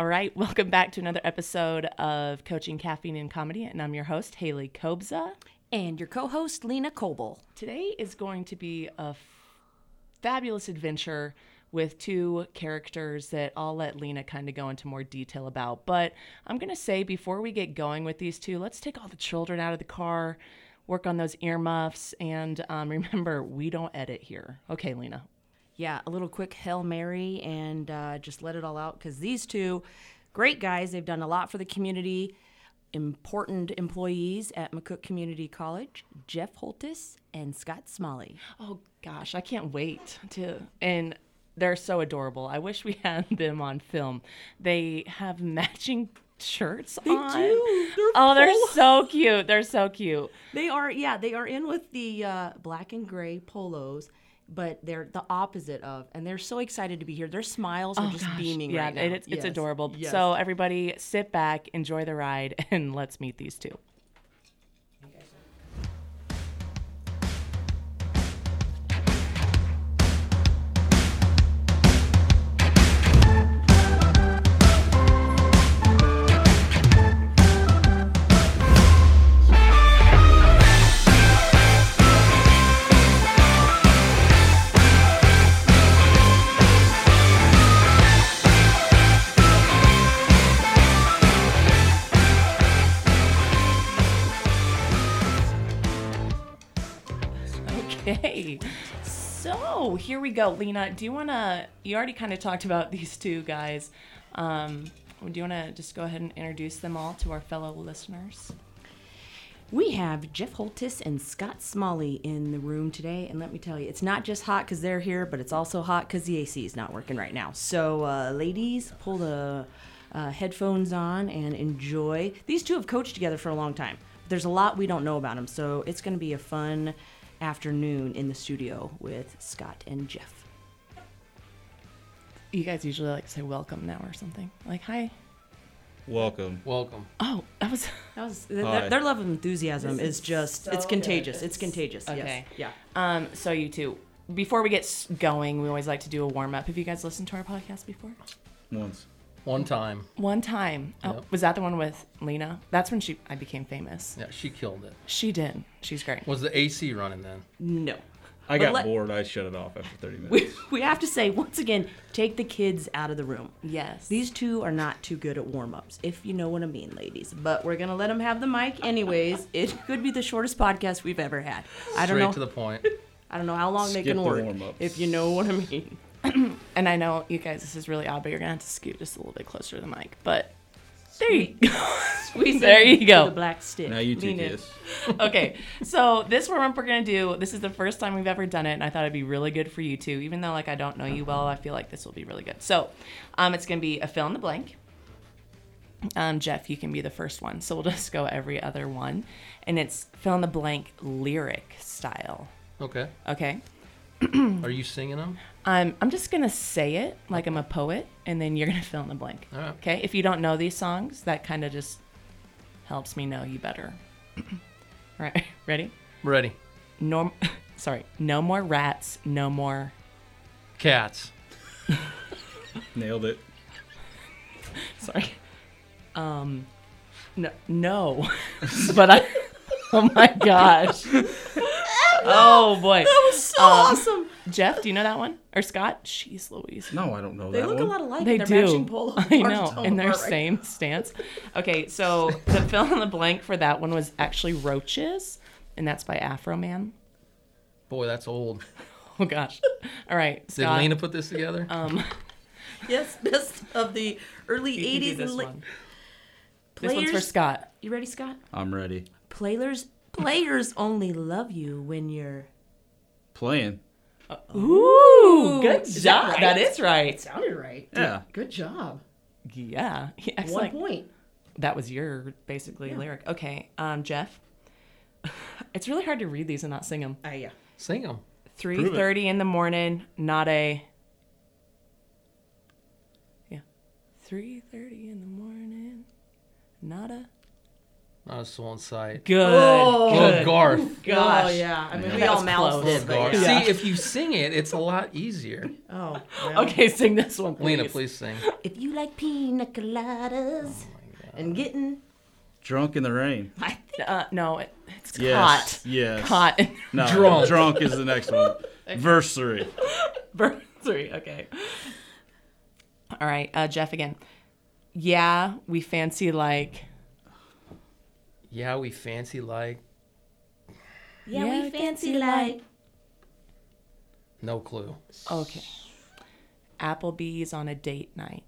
All right, welcome back to another episode of Coaching Caffeine and Comedy, and I'm your host, Haley Kobza. And your co host, Lena Coble. Today is going to be a f- fabulous adventure with two characters that I'll let Lena kind of go into more detail about. But I'm going to say before we get going with these two, let's take all the children out of the car, work on those earmuffs, and um, remember, we don't edit here. Okay, Lena. Yeah, a little quick Hail Mary and uh, just let it all out because these two great guys, they've done a lot for the community. Important employees at McCook Community College, Jeff Holthus and Scott Smalley. Oh gosh, I can't wait to and they're so adorable. I wish we had them on film. They have matching shirts They on. do. They're oh, they're so cute. They're so cute. They are, yeah, they are in with the uh, black and gray polos, but they're the opposite of, and they're so excited to be here. Their smiles are oh, just Oh, Gosh, beaming yeah, right now. it- it's, it's Yes. adorable. Yes. So everybody, sit back, enjoy the ride, and let's meet these two. Here we go. Lena, do you want to? You already kind of talked about these two guys. Um, do you want to just go ahead and introduce them all to our fellow listeners? We have Jeff Holthus and Scott Smalley in the room today, and let me tell you, it's not just hot because they're here, but it's also hot because the AC is not working right now. So, uh, ladies, pull the uh, headphones on and enjoy. These two have coached together for a long time. There's a lot we don't know about them, so it's going to be a fun afternoon in the studio with Scott and Jeff. You guys usually like say welcome now or something. Like hi. Welcome. Welcome. Oh, that was That was, their, their love of enthusiasm This is, is just, so it's contagious. good. It's contagious. Okay. Yes. Um, so you two, before we get going, we always like to do a warm up. Have you guys listened to our podcast before? Once. One time. One time. Oh, Yep. was that the one with Lena? That's when she I became famous. Yeah, she killed it. She did. She's great. Was the AC running then? No. I But got let- bored. I shut it off after 30 minutes. we have to say, once again, take the kids out of the room. Yes. These two are not too good at warm ups, if you know what I mean, ladies. But we're going to let them have the mic anyways. it could be the shortest podcast we've ever had. I don't Straight know. to the point. I don't know how long they can the work, warm-ups. if you know what I mean. and I know you guys, this is really odd, but you're gonna have to scoot just a little bit closer to the mic. But there you go. Squeeze There you go. The black stick. now you two Lean kiss. okay, so this warm up we're gonna do. This is the first time we've ever done it, and I thought it'd be really good for you too. Even though like I don't know you well, I feel like this will be really good. So, um, it's gonna be a fill in the blank. Um, Jeff, you can be the first one. So we'll just go every other one, and it's fill in the blank lyric style. Okay. Okay. Are you singing them? Um, I'm just gonna say it like I'm a poet, and then you're gonna fill in the blank. All right. Okay. If you don't know these songs, that kind of just helps me know you better. All right. Ready? Ready. No, sorry. No more rats. No more. Cats. Nailed it. Sorry. Um, no, no. but I. Oh my gosh. Oh boy. That was so Um, awesome. Jeff, do you know that one? Or Scott? She's Louise. No, I don't know that. They that look one. a lot alike. They in their do. Matching polos. I know, tell in their apart right same stance. Okay, so the fill in the blank for that one was actually Roaches, and that's by Afroman. Boy, that's old. Oh gosh. All right, Did Scott. Lena put this together? um, Yes, best of the early you can do 80s this and late. one. This one's for Scott. You ready, Scott? I'm ready. Players players only love you when you're Playing. Ooh, good Is that job. right? That is right. sounded right. Yeah. Good job. Yeah. yeah One excellent. point. That was your basically Yeah. lyric. Okay, um, Jeff. It's really hard to read these and not sing them. Ah, yeah. Sing them. Three thirty in the morning, not a. Yeah, three thirty in the morning, not a. Not a soul in sight. Good. Oh. Little Good. Garth. Oh yeah. I mean, we That all was mouthed close. it, but yeah. See, if you sing it, it's a lot easier. Oh. well. Okay, sing this one, please. Lena, please sing. If you like pina coladas and getting, Drunk in the rain. I think Uh, no, it, it's Yes. hot. Yes. Hot. No, Drunk. Drunk is the next one. Verse three. Verse three. Okay. All right, uh, Jeff again. Yeah, we fancy like. Yeah, we fancy like. yeah, Yeah, we fancy like. No clue. Okay. Applebee's on a date night.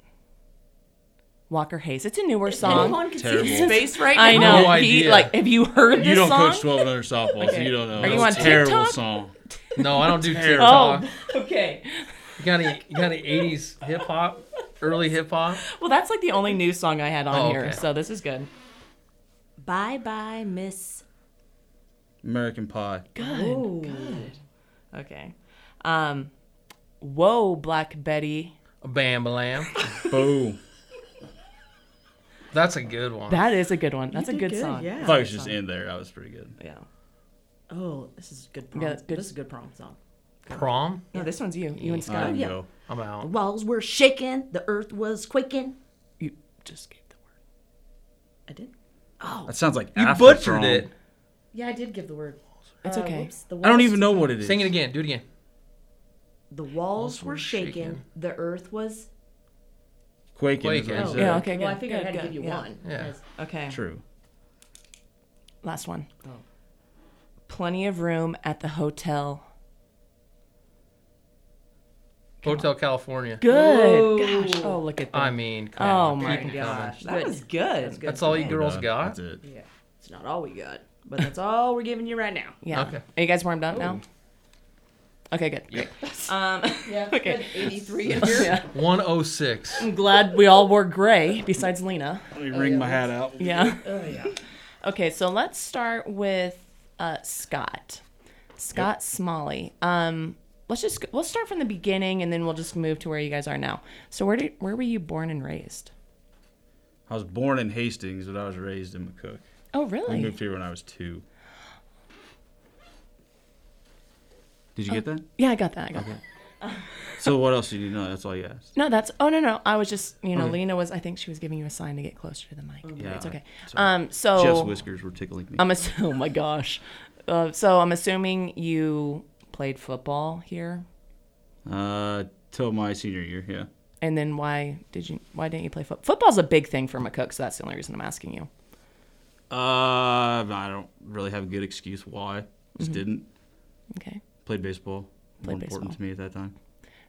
Walker Hayes. It's a newer song. Anyone can see Terrible. his face right I know. No he like. Have you heard this You don't song? coach 1200 softball, so you don't know. Are you It's on a terrible TikTok? song. No, I don't do Terrible. TikTok. Oh, okay. You got any? You got any '80s hip hop? Early hip hop? Well, that's like the only new song I had on Oh, here, so this is good. Bye bye, Miss. American Pie. Good. Good. Okay. Um, whoa, Black Betty. Bam Blam. Boom. That's a good one. That is a good one. That's a good, good, song. yeah. I thought it was just in there. That was pretty good. Yeah. Oh, this is a good prom. Yeah, good. This is a good prom song. Prom. No, this one's you. You and Scott. didn't yeah. I'm The out. walls were shaking, the earth was quaking. You just gave the word. I did. Oh, That sounds like You after butchered prom. it. yeah, I did give the word. It's Uh, okay. whoops, the I don't walls- even know what it is. Sing it again. Do it again. The walls Walls were were shaking, shaking. the earth was. Quaking. is what Quaking. Oh, said. yeah, okay, well, I good, figured I good, had to good, give you yeah. one. Yeah. because- Okay. True. Last one. Oh. Plenty of room at the hotel. Hotel California. Good. Whoa. Gosh. Oh, look at that. I mean, come Oh on, my keep 'em gosh. coming. that was good. That's good. That's all you girls got. That's it. Yeah, it's not all we got, but that's all we're giving you right now. Yeah. Okay. Are you guys warmed up now? Okay, good. Yep. Um, Yeah, Okay. 83 in yeah. 106. I'm glad we all wore gray besides Lena. Let me wring my hat out. Yeah. Oh, yeah. Okay, so let's start with uh, Scott. Scott Smalley. Um, let's just we'll start from the beginning and then we'll just move to where you guys are now. So where did where were you born and raised? I was born in Hastings, but I was raised in McCook. Oh, really? I moved here when I was two. Did you get that? Yeah, I got that. I got that. So what else did you know? That's all you asked. No, that's oh no no. I was just you know Okay. Lena was I think she was giving you a sign to get closer to the mic. Yeah, it's okay. right. Um, so Jeff's whiskers were tickling me. I'm assuming. oh my gosh. Uh, so I'm assuming you played football here, Uh, till my senior year, yeah. and then why did you? Why didn't you play football? Football's a big thing for McCook, so that's the only reason I'm asking you. Uh, I don't really have a good excuse why. Just didn't. Okay. Played baseball. More Played important to me at that time.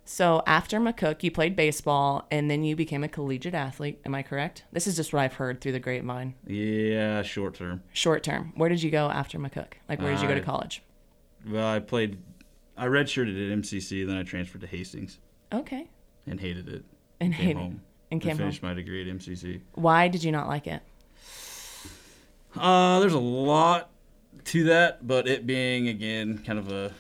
So after McCook, you played baseball, and then you became a collegiate athlete. Am I correct? This is just what I've heard through the grapevine. Yeah, short term. Short term. Where did you go after McCook? Like, where did you go to college? Well, I played. I redshirted at MCC, then I transferred to Hastings Okay. and hated it. And Came hated- home and came home. finished my degree at MCC. Why did you not like it? Uh, there's a lot to that, but it being again kind of a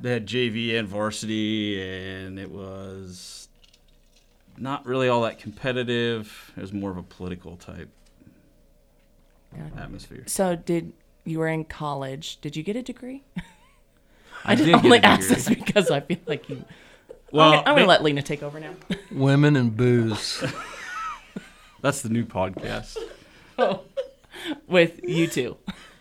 they had JV and varsity, and it was not really all that competitive. It was more of a political type atmosphere. So did you were in college? Did you get a degree? I did only get ask this because I feel like you. Well, I'm, gonna, I'm gonna let Lena take over now. Women and booze. that's the new podcast. Oh, with you two.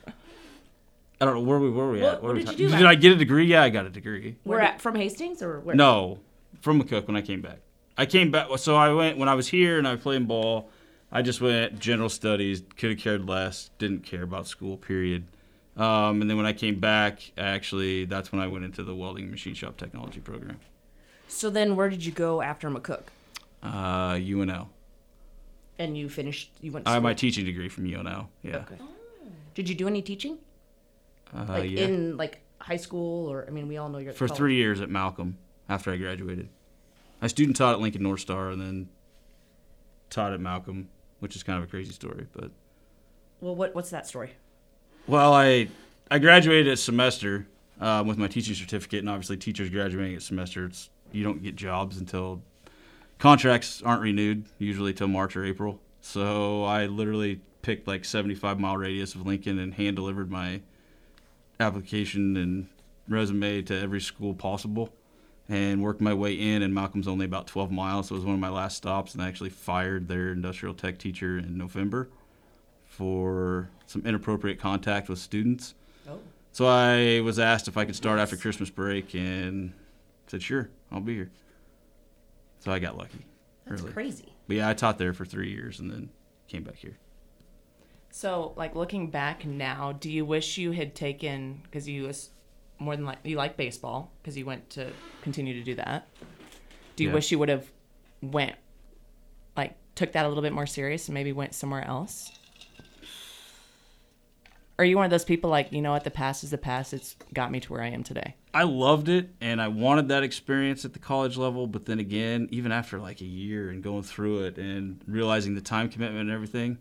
I don't know where we were we What- at. what were we did ta- you do Did I get a degree? Yeah, I got a degree. We're at from Hastings or where? No, from McCook when I came back. I came back, so I went when I was here and I was playing ball. I just went general studies. Could have cared less. Didn't care about school. Period. Um, and then when I came back, actually, that's when I went into the welding machine shop technology program. So then, where did you go after McCook? Uh, UNL. And you finished. You went. To I have my teaching degree from UNL. Yeah. Okay. Did you do any teaching? Uh, Like yeah. in like high school, or I mean, we all know you're For college. three years at Malcolm after I graduated. I student taught at Lincoln North Star and then taught at Malcolm, which is kind of a crazy story, but. Well, what what's that story? Well, I I graduated a semester um, with my teaching certificate, and obviously, teachers graduating a semester, it's you don't get jobs until contracts aren't renewed, usually till March or April. So I literally picked like 75 mile radius of Lincoln and hand delivered my application and resume to every school possible and worked my way in and Malcolm's only about 12 miles so it was one of my last stops and I actually fired their industrial tech teacher in November for some inappropriate contact with students. Oh. So I was asked if I could start after Christmas break and said sure, I'll be here. So I got lucky. That's really. crazy. But yeah, I taught there for 3 years and then came back here. So, like looking back now, do you wish you had taken because you was more than like you like baseball because you went to continue to do that? Do you Yeah. wish you would have went like took that a little bit more serious and maybe went somewhere else? Or are you one of those people like you know what the past is the past? It's got me to where I am today. I loved it and I wanted that experience at the college level, but then again, even after like a year and going through it and realizing the time commitment and everything,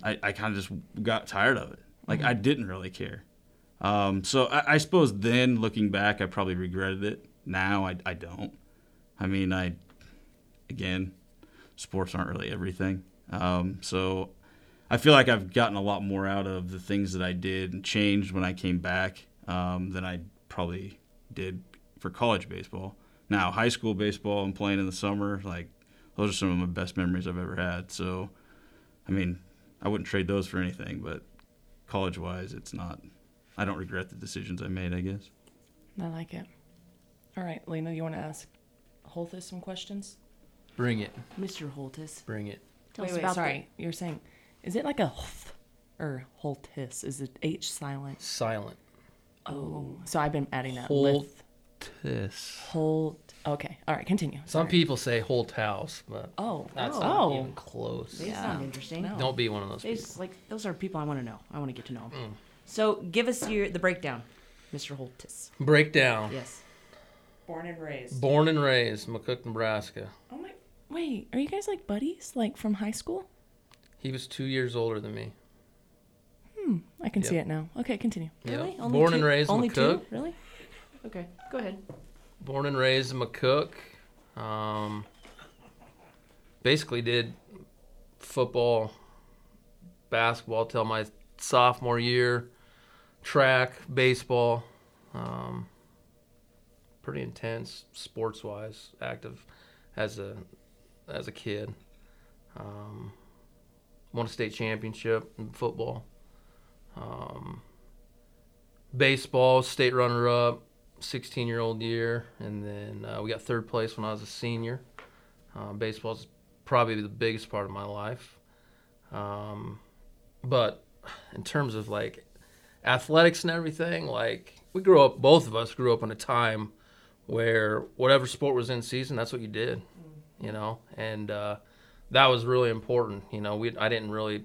I, I kind of just got tired of it. Like I didn't really care. Um, so I, I suppose then looking back, I probably regretted it. Now I, I don't. I mean, I, again, sports aren't really everything. Um, so I feel like I've gotten a lot more out of the things that I did and changed when I came back um, than I probably did for college baseball. Now, high school baseball and playing in the summer, like those are some of my best memories I've ever had. So, I mean, I wouldn't trade those for anything, but college wise, it's not. I don't regret the decisions I made, I guess. I like it. All right, Lena, you want to ask Holthus some questions? Bring it. Mr. Holthus, Bring it. tell wait, us wait, about sorry. You're saying, is it like a Holth or Holthus? Is it H silent? Silent. Oh, so I've been adding that. Hold- Lith, This. Okay, all right, continue. Some Sorry. people say whole house, but Oh, that's oh, not even close. They Yeah. sound interesting. No. Don't be one of those They people. just, like those are people I want to know. I want to get to know 'em. Mm. So give us your the breakdown, Mr. Holthus. Breakdown. Yes. born and raised. Born and raised, McCook, Nebraska. Oh my! Wait, are you guys like buddies, like from high school? He was two years older than me. Hmm, I can Yep. see it now. Okay, continue. Yep. Really? Only Born two? and raised in Only McCook. two? Really? Okay. Go ahead. Born and raised in McCook. Um, basically did football, basketball till my sophomore year, track, baseball. Um, pretty intense sports wise, active as a as a kid. Um, won a state championship in football. Um, baseball, state runner up, 16 year old year, and then uh, we got third place when I was a senior. Uh, baseball's probably the biggest part of my life. Um, but in terms of like athletics and everything, like we grew up, both of us grew up in a time where whatever sport was in season, that's what you did, you know, and uh, that was really important. You know, we I didn't really,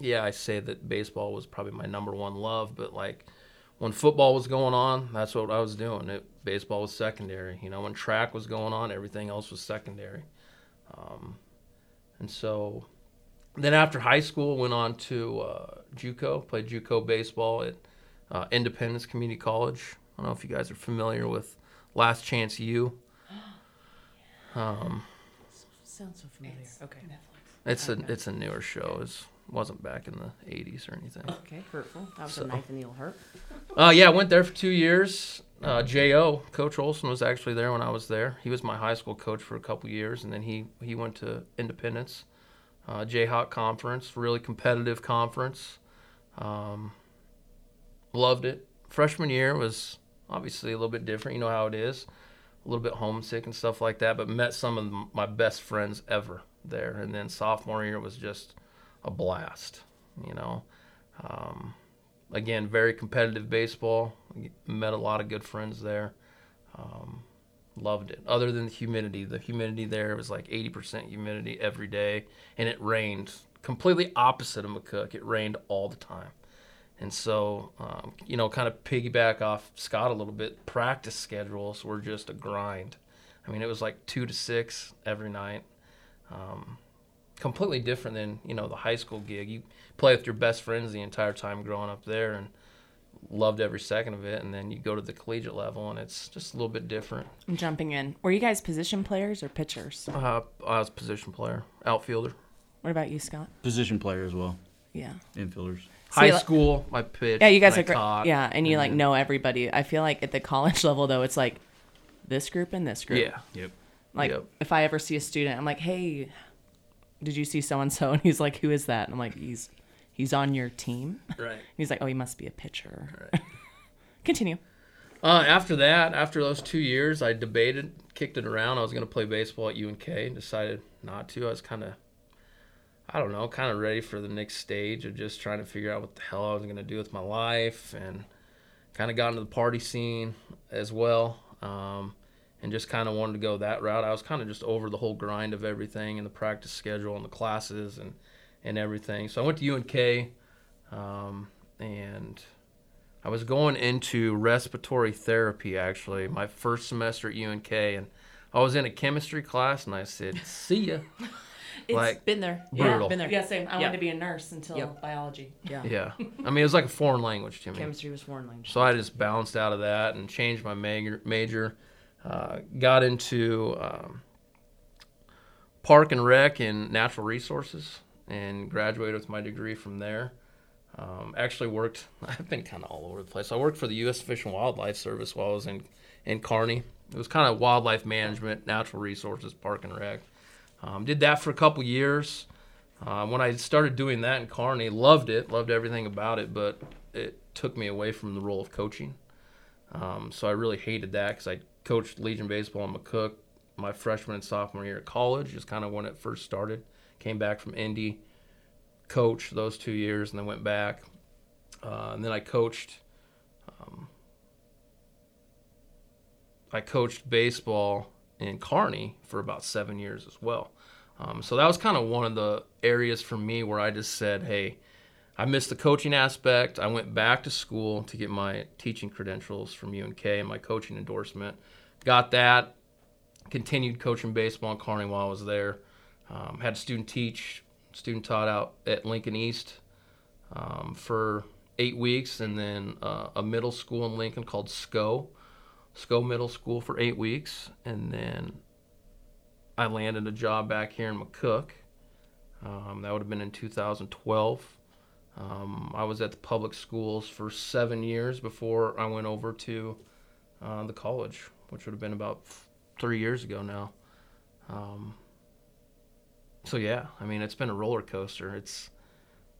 yeah, I say that baseball was probably my number one love, but like when football was going on, that's what I was doing. It, baseball was secondary. You know, when track was going on, everything else was secondary. Um, and so then after high school, went on to uh, JUCO, played JUCO baseball at uh, Independence Community College. I don't know if you guys are familiar with Last Chance U. Um, Sounds so familiar. okay. it's a it's a newer show. It wasn't back in the 80s or anything. Okay. Hurtful. That was So- a knife in the old heart. Uh, yeah, I went there for two years. Uh, Jo Coach Olson was actually there when I was there. He was my high school coach for a couple years, and then he he went to Independence, uh, Jayhawk Conference, really competitive conference. Um, loved it. Freshman year was obviously a little bit different. You know how it is, a little bit homesick and stuff like that. But met some of my best friends ever there, and then sophomore year was just a blast. You know. Um, again, very competitive baseball. Met a lot of good friends there. Um, loved it. Other than the humidity, the humidity there was like 80% humidity every day, and it rained. Completely opposite of McCook. It rained all the time. And so, um, you know, kind of piggyback off Scott a little bit. Practice schedules were just a grind. I mean, it was like two to six every night. Um, completely different than you know the high school gig. You play with your best friends the entire time growing up there, and loved every second of it. And then you go to the collegiate level, and it's just a little bit different. I'm jumping in. Were you guys position players or pitchers? Uh, I was position player, outfielder. What about you, Scott? Position player as well. Yeah. infielders. High like- school, I pitched. Yeah, you guys and are great. Yeah, and you like then- know everybody. I feel like at the college level though, it's like this group and this group. Yeah. Yep. Like Yep. if I ever see a student, I'm like, "Hey, did you see so and so?" And he's like, "Who is that?" And I'm like, "He's he's on your team." Right. He's like, "Oh, he must be a pitcher." Continue. Uh, after that, after those two years, I debated, kicked it around. I was going to play baseball at UNK and decided not to. I was kind of, I don't know, kind of ready for the next stage of just trying to figure out what the hell I was going to do with my life and kind of got into the party scene as well. Um, and just kind of wanted to go that route. I was kind of just over the whole grind of everything and the practice schedule and the classes and, and everything. So I went to UNK um, and I was going into respiratory therapy actually, my first semester at UNK, and I was in a chemistry class, and I said, "See ya." It's Like, been there. brutal. Yeah, been there. Yeah, same. I Yeah. wanted to be a nurse until Yep. biology. Yeah. Yeah, I mean it was like a foreign language to me. Chemistry was foreign language. So I just bounced out of that and changed my major. major uh, got into um, park and rec and natural resources, and graduated with my degree from there. Um, actually worked. I've been kind of all over the place. I worked for the U.S. Fish and Wildlife Service while I was in in Kearney. It was kind of wildlife management, natural resources, park and rec. Um, did that for a couple years. Uh, when I started doing that in Kearney, loved it, loved everything about it, but it took me away from the role of coaching. Um, so I really hated that because I coached Legion baseball in McCook my freshman and sophomore year at college, is kind of when it first started. Came back from Indy, coached those two years, and then went back. Uh, and then I coached. Um, I coached baseball in Kearney for about seven years as well. Um, so that was kind of one of the areas for me where I just said, hey, I missed the coaching aspect. I went back to school to get my teaching credentials from UNK and my coaching endorsement. Got that. Continued coaching baseball in Kearney while I was there. Um, had a student teach, student taught out at Lincoln East um, for eight weeks, and then uh, a middle school in Lincoln called Scott, Scott Middle School for eight weeks, and then I landed a job back here in McCook. Um, that would have been in 2012. Um, I was at the public schools for seven years before I went over to uh, the college, which would have been about three years ago now. Um, so yeah, I mean, it's been a roller coaster. It's,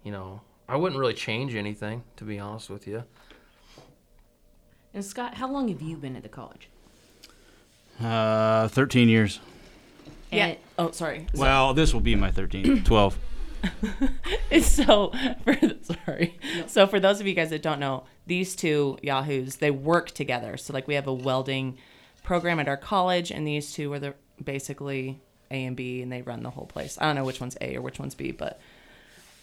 you know, I wouldn't really change anything to be honest with you. And Scott, how long have you been at the college? Uh, 13 years. Yeah. And- Oh, sorry. So- Well, this will be my 13th. 12. so for sorry so for those of you guys that don't know these two yahoos they work together so like we have a welding program at our college and these two are the basically a and b and they run the whole place i don't know which one's a or which one's b but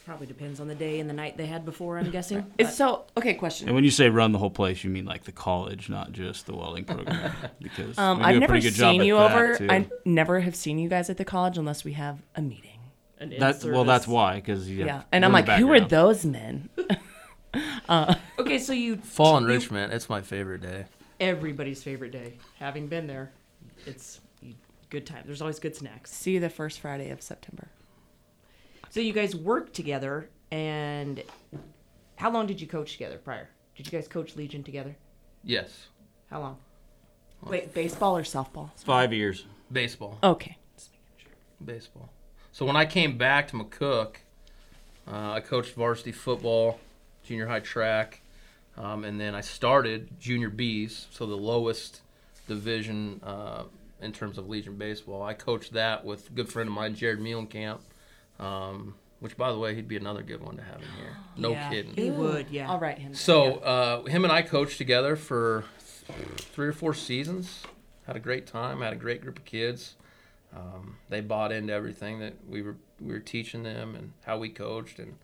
Probably depends on the day and the night they had before, I'm guessing. it's so okay question And when you say run the whole place, you mean like the college, not just the welding program. Because um, i've never pretty good job seen you over too. i never have seen you guys at the college unless we have a meeting That's well, that's why. Because yeah, and i'm like who are those men Okay, so you Fall you- enrichment, it's my favorite day. everybody's favorite day. Having been there, it's good time. There's always good snacks. see you the first friday of september So you guys work together, and how long did you coach together prior? Did you guys coach Legion together? Yes, How long? wait baseball or softball Five years. baseball. okay baseball. So when I came back to McCook, uh, I coached varsity football, junior high track, um, and then I started junior Bs, so the lowest division uh, in terms of Legion baseball. I coached that with a good friend of mine, Jared Mielenkamp, um, which by the way, he'd be another good one to have in here. No Yeah. kidding. He would, yeah. i'll write him So uh, him and I coached together for three or four seasons. Had a great time. Had a great group of kids. Um, they bought into everything that we were we were teaching them and how we coached. And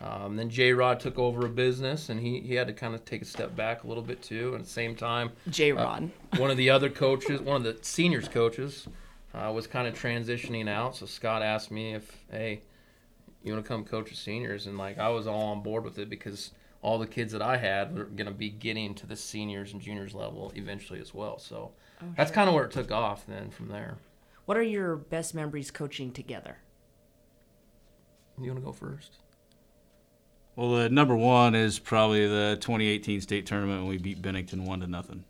um, then J Rod took over a business, and he, he had to kind of take a step back a little bit too. And at the same time, j rod one of the other coaches, one of the seniors coaches, uh, was kind of transitioning out. So Scott asked me if, hey, you want to come coach the seniors? And like I was all on board with it because all the kids that I had were going to be getting to the seniors and juniors level eventually as well. So that's kind of where it took off then from there. What are your best memories coaching together? You want to go first? Well, the number one is probably the 2018 state tournament when we beat Bennington one to nothing.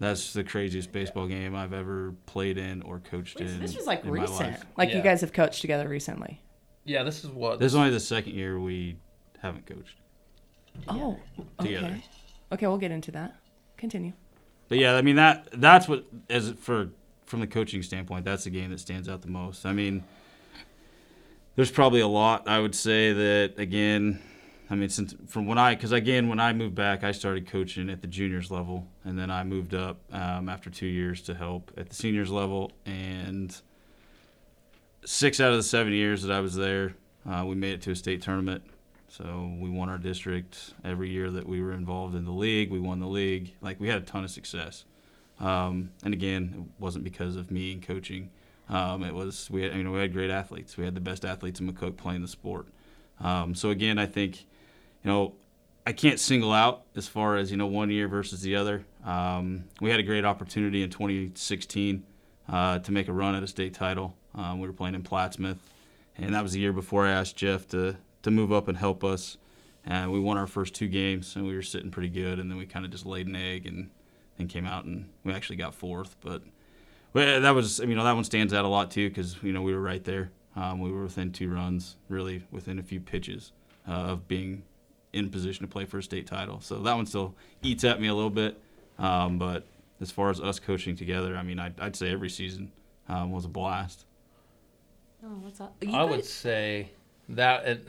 That's the craziest baseball game I've ever played in or coached Wait, so in. this was like in my recent. life. Like you guys have coached together recently. Yeah, this is what. This is only the second year we haven't coached. Oh, Together. okay. Okay, we'll get into that. Continue. But yeah, I mean that that's what as for from the coaching standpoint, that's the game that stands out the most. I mean, there's probably a lot I would say that again. I mean, since from when I because again when I moved back, I started coaching at the juniors level, and then I moved up um, after two years to help at the seniors level. And six out of the seven years that I was there, uh, we made it to a state tournament. So we won our district every year that we were involved in the league. We won the league. Like we had a ton of success. Um, and again, it wasn't because of me and coaching. Um, it was we had you know we had great athletes. We had the best athletes in McCook playing the sport. Um, so again, I think you know I can't single out as far as you know one year versus the other. Um, we had a great opportunity in 2016 uh, to make a run at a state title. Um, we were playing in Plattsmouth, and that was the year before I asked Jeff to to move up and help us. And we won our first two games, and we were sitting pretty good. And then we kind of just laid an egg and, and came out, and we actually got fourth. But well, that was, you know, that one stands out a lot too because you know we were right there. Um, we were within two runs, really within a few pitches uh, of being in position to play for a state title. So that one still eats at me a little bit. Um, but as far as us coaching together, I mean, I'd, I'd say every season um, was a blast. Oh, what's up? I would say that it,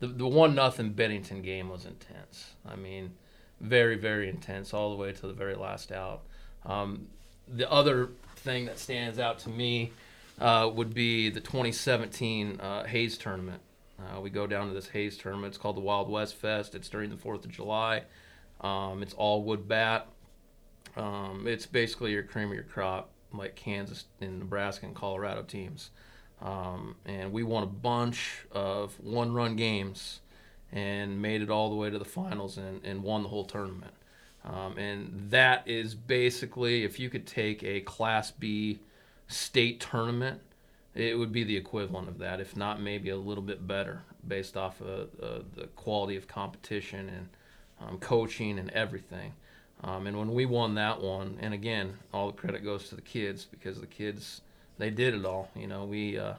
the the one nothing Bennington game was intense. I mean, very very intense all the way to the very last out. Um, the other thing that stands out to me uh, would be the 2017 uh, Hays tournament. Uh, we go down to this Hays tournament. It's called the Wild West Fest. It's during the Fourth of July. Um, it's all wood bat. Um, it's basically your cream of your crop, like Kansas and Nebraska and Colorado teams. Um, and we won a bunch of one run games and made it all the way to the finals and, and won the whole tournament. Um, and that is basically, if you could take a Class B state tournament, it would be the equivalent of that, if not maybe a little bit better, based off of uh, the quality of competition and um, coaching and everything. Um, and when we won that one, and again, all the credit goes to the kids because the kids they did it all. You know, we uh,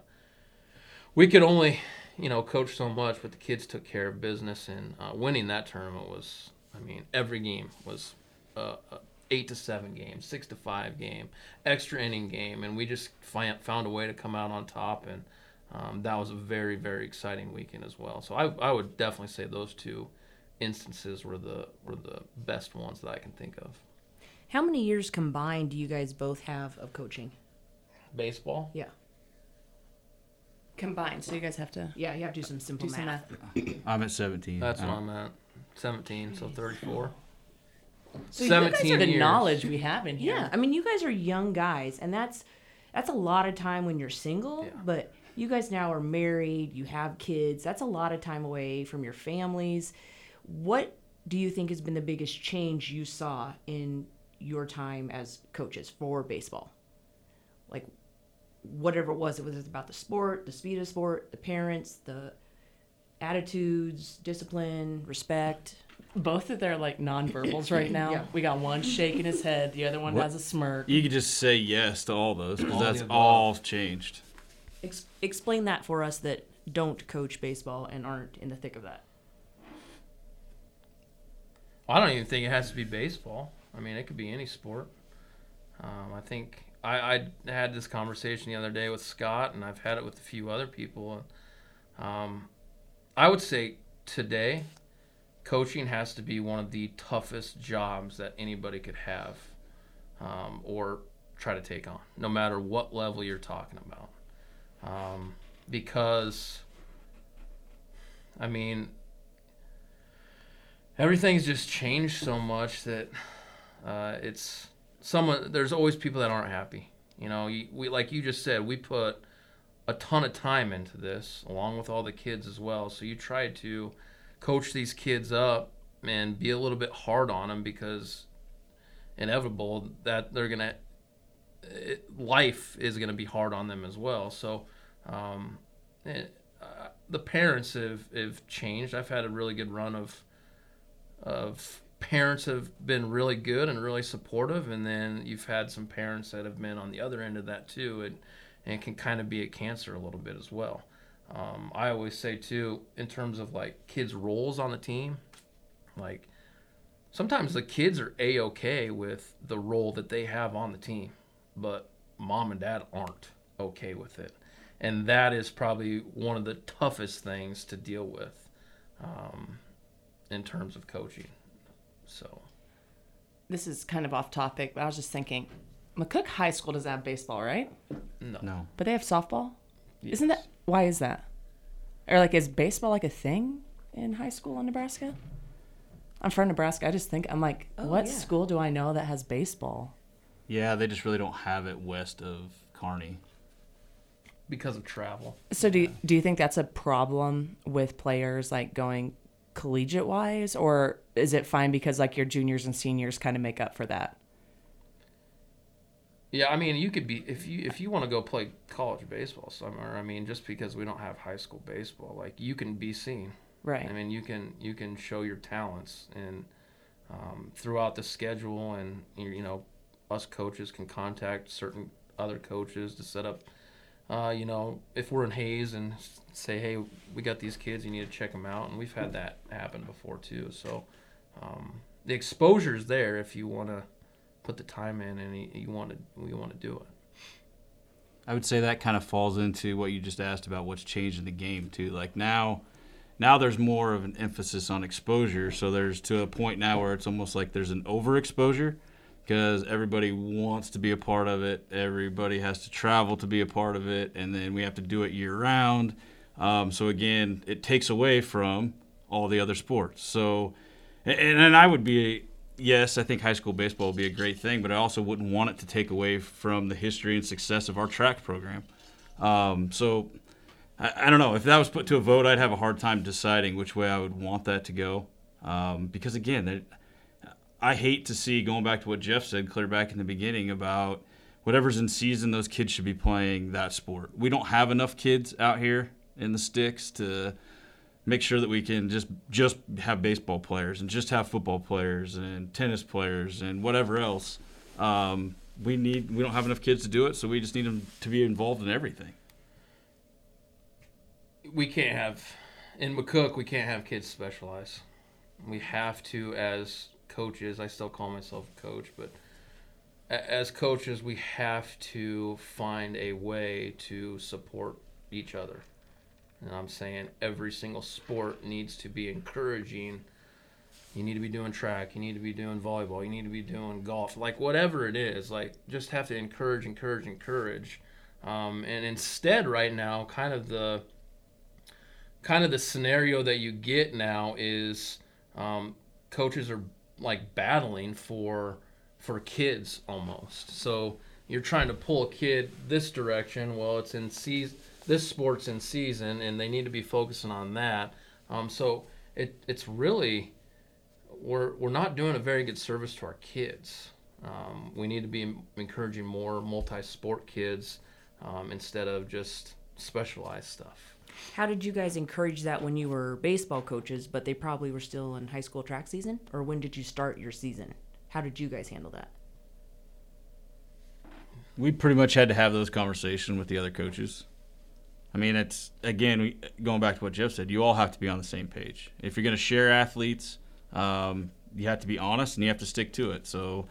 we could only you know coach so much, but the kids took care of business, and uh, winning that tournament was, I mean, every game was uh, a eight to seven game, six to five game, extra inning game, and we just find, found a way to come out on top, and um, that was a very very exciting weekend as well. So I I would definitely say those two instances were the were the best ones that I can think of. How many years combined do you guys both have of coaching? Baseball. Yeah. Combined, so you guys have to Yeah, you have to do some simple do some math. math. I'm at 17. That's what I'm at. 17, so 34. So you guys are the years. knowledge we have in here. Yeah, I mean, you guys are young guys, and that's that's a lot of time when you're single. Yeah. But you guys now are married, you have kids. That's a lot of time away from your families. What do you think has been the biggest change you saw in your time as coaches for baseball? Like, whatever it was, it was about the sport, the speed of sport, the parents, the attitudes, discipline, respect. Both of their like nonverbals right now. Yeah. We got one shaking his head, the other one What? has a smirk. You could just say yes to all those because All the that's above. all changed. Ex- explain that for us that don't coach baseball and aren't in the thick of that. I don't even think it has to be baseball. I mean, it could be any sport. Um, I think I, I had this conversation the other day with Scott, and I've had it with a few other people. Um, I would say today, coaching has to be one of the toughest jobs that anybody could have um, or try to take on, no matter what level you're talking about. Um, because, I mean, everything's just changed so much that uh, it's someone. There's always people that aren't happy. You know, we like you just said, we put a ton of time into this, along with all the kids as well. So you try to coach these kids up and be a little bit hard on them because inevitable that they're gonna life is gonna be hard on them as well. So um, it, uh, the parents have, have changed. I've had a really good run of of parents have been really good and really supportive, and then you've had some parents that have been on the other end of that too, and, and can kind of be a cancer a little bit as well. Um, I always say too, in terms of like kids' roles on the team, like sometimes the kids are a okay with the role that they have on the team, but mom and dad aren't okay with it, and that is probably one of the toughest things to deal with um, in terms of coaching. So This is kind of off topic, but I was just thinking, McCook High School doesn't have baseball, right? no, No. But they have softball. Isn't that why is that? Or like is baseball like a thing in high school in Nebraska? I'm from Nebraska. I just think I'm like, Oh, what yeah. school do I know that has baseball? Yeah, they just really don't have it west of Kearney. because of travel. So do you, do you think that's a problem with players like going collegiate wise, or is it fine because like your juniors and seniors kind of make up for that? Yeah, I mean, you could be if you if you want to go play college baseball somewhere. I mean, just because we don't have high school baseball, like you can be seen. Right. I mean, you can you can show your talents and um, throughout the schedule, and you know, us coaches can contact certain other coaches to set up. Uh, you know, if we're in Hays and say, hey, we got these kids, you need to check them out, and we've had that happen before too. So um, the exposure's there if you want to put the time in and you- want to you want to do it. I would say that kind of falls into what you just asked about what's changed in the game too. Like now, now there's more of an emphasis on exposure. So there's to a point now where it's almost like there's an overexposure because everybody wants to be a part of it. Everybody has to travel to be a part of it, and then we have to do it year round. Um, so again, it takes away from all the other sports. So, and, and I would be yes, I think high school baseball would be a great thing, but I also wouldn't want it to take away from the history and success of our track program. Um, so I, I don't know if that was put to a vote, I'd have a hard time deciding which way I would want that to go. Um, because again, I hate to see going back to what Jeff said clear back in the beginning about whatever's in season, those kids should be playing that sport. We don't have enough kids out here in the sticks to make sure that we can just just have baseball players and just have football players and tennis players and whatever else. Um, we need we don't have enough kids to do it, so we just need them to be involved in everything. we can't have in McCook we can't have kids specialize. We have to as coaches. I still call myself a coach, but as coaches we have to find a way to support each other. And I'm saying every single sport needs to be encouraging. You need to be doing track. You need to be doing volleyball. You need to be doing golf. Like whatever it is, like just have to encourage, encourage, encourage. Um, and instead, right now, kind of the kind of the scenario that you get now is um, coaches are like battling for for kids almost. So you're trying to pull a kid this direction. Well, it's in season. This sport's in season, and they need to be focusing on that. Um, so it it's really we're we're not doing a very good service to our kids. Um, we need to be encouraging more multi-sport kids um, instead of just specialized stuff. How did you guys encourage that when you were baseball coaches, but they probably were still in high school track season? Or when did you start your season? How did you guys handle that? we pretty much had to have those conversations with the other coaches. I mean, it's again we, going back to what Jeff said. You all have to be on the same page. If you're going to share athletes, um, you have to be honest and you have to stick to it. So,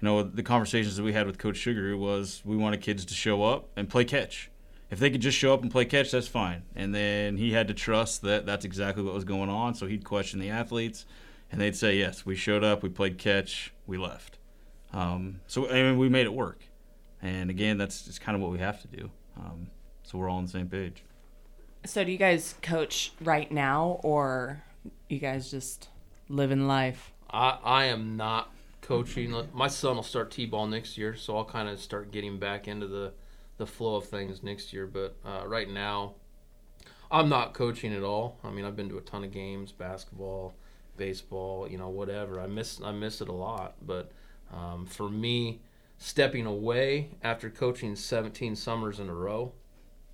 you know, the conversations that we had with Coach Sugar was we wanted kids to show up and play catch. If they could just show up and play catch, that's fine. And then he had to trust that that's exactly what was going on. So he'd question the athletes, and they'd say, "Yes, we showed up, we played catch, we left." Um, so I mean, we made it work. And again, that's just kind of what we have to do. Um, so we're all on the same page. So do you guys coach right now, or you guys just living life? I, I am not coaching. My son will start t-ball next year, so I'll kind of start getting back into the, the flow of things next year. But uh, right now, I'm not coaching at all. I mean, I've been to a ton of games, basketball, baseball, you know, whatever. I miss I miss it a lot. But um, for me, stepping away after coaching 17 summers in a row,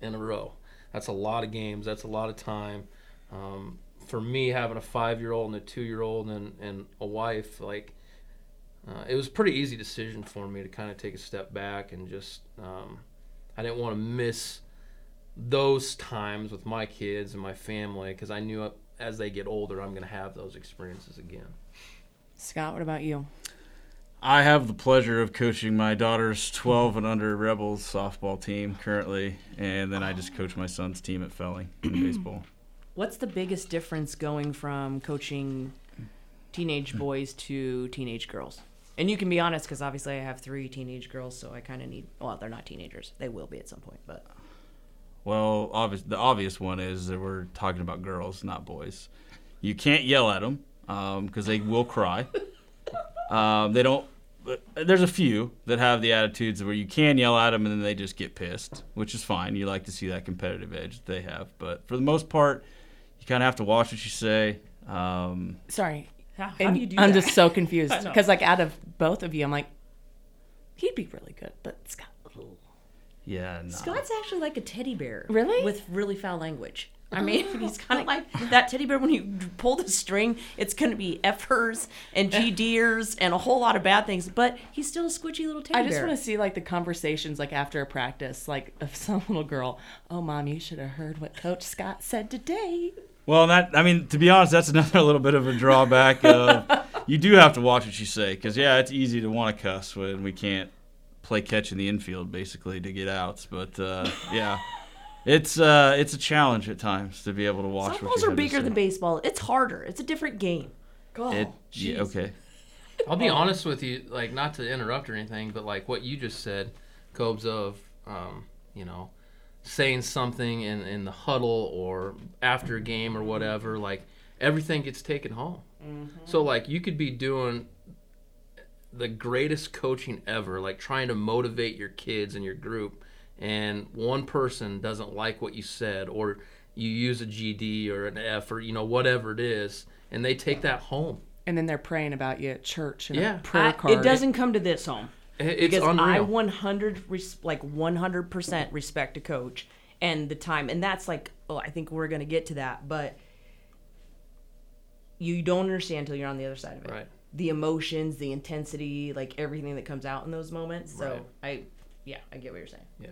in a row, That's a lot of games. That's a lot of time. Um, for me, having a five-year-old and a two-year-old and, and a wife, like uh, it was a pretty easy decision for me to kind of take a step back and just um, I didn't want to miss those times with my kids and my family because I knew as they get older, I'm going to have those experiences again. Scott, what about you? I have the pleasure of coaching my daughter's 12 and under Rebels softball team currently, and then I just coach my son's team at Felling in baseball. What's the biggest difference going from coaching teenage boys to teenage girls? And you can be honest, because obviously I have three teenage girls, so I kind of need. Well, they're not teenagers; they will be at some point. But Well, obvious, the obvious one is that we're talking about girls, not boys. You can't yell at them because they will cry. Um, they don't. But There's a few that have the attitudes where you can yell at them and then they just get pissed, which is fine. You like to see that competitive edge that they have, but for the most part, you kind of have to watch what you say. Um, Sorry. how, how do you do I'm that? just so confused because, like, out of both of you, I'm like, he'd be really good, but Scott. yeah, no. Scott's actually like a teddy bear. Really? With really foul language. I mean, he's kind of like that teddy bear. When you pull the string, it's going to be F'ers and G deers and a whole lot of bad things. But he's still a squishy little teddy I just want to see like the conversations like after a practice, like of some little girl. Oh, mom, you should have heard what Coach Scott said today. Well, that I mean, to be honest, that's another little bit of a drawback. Of, you do have to watch what you say because yeah, it's easy to want to cuss when we can't play catch in the infield basically to get outs. But uh, yeah, it's uh, it's a challenge at times to be able to watch. what Softballs you are bigger than baseball. It's harder. It's a different game. God, It, yeah, okay. I'll be honest with you, like not to interrupt or anything, but like what you just said, Cobes of, um, you know, saying something in, in the huddle or after a game or whatever, like everything gets taken home. So like you could be doing the greatest coaching ever, like trying to motivate your kids and your group, and one person doesn't like what you said, or you use a GD or an F or you know whatever it is, and they take that home. And then they're praying about you at church and Yeah. a prayer I- card. it doesn't come to this home. It- It's because unreal. I 100 res- like 100 percent respect a coach and the time, and that's like oh I think we're gonna get to that, but you don't understand until you're on the other side of it. Right. The emotions, the intensity, like everything that comes out in those moments. So Right. I, yeah, I get what you're saying. yeah.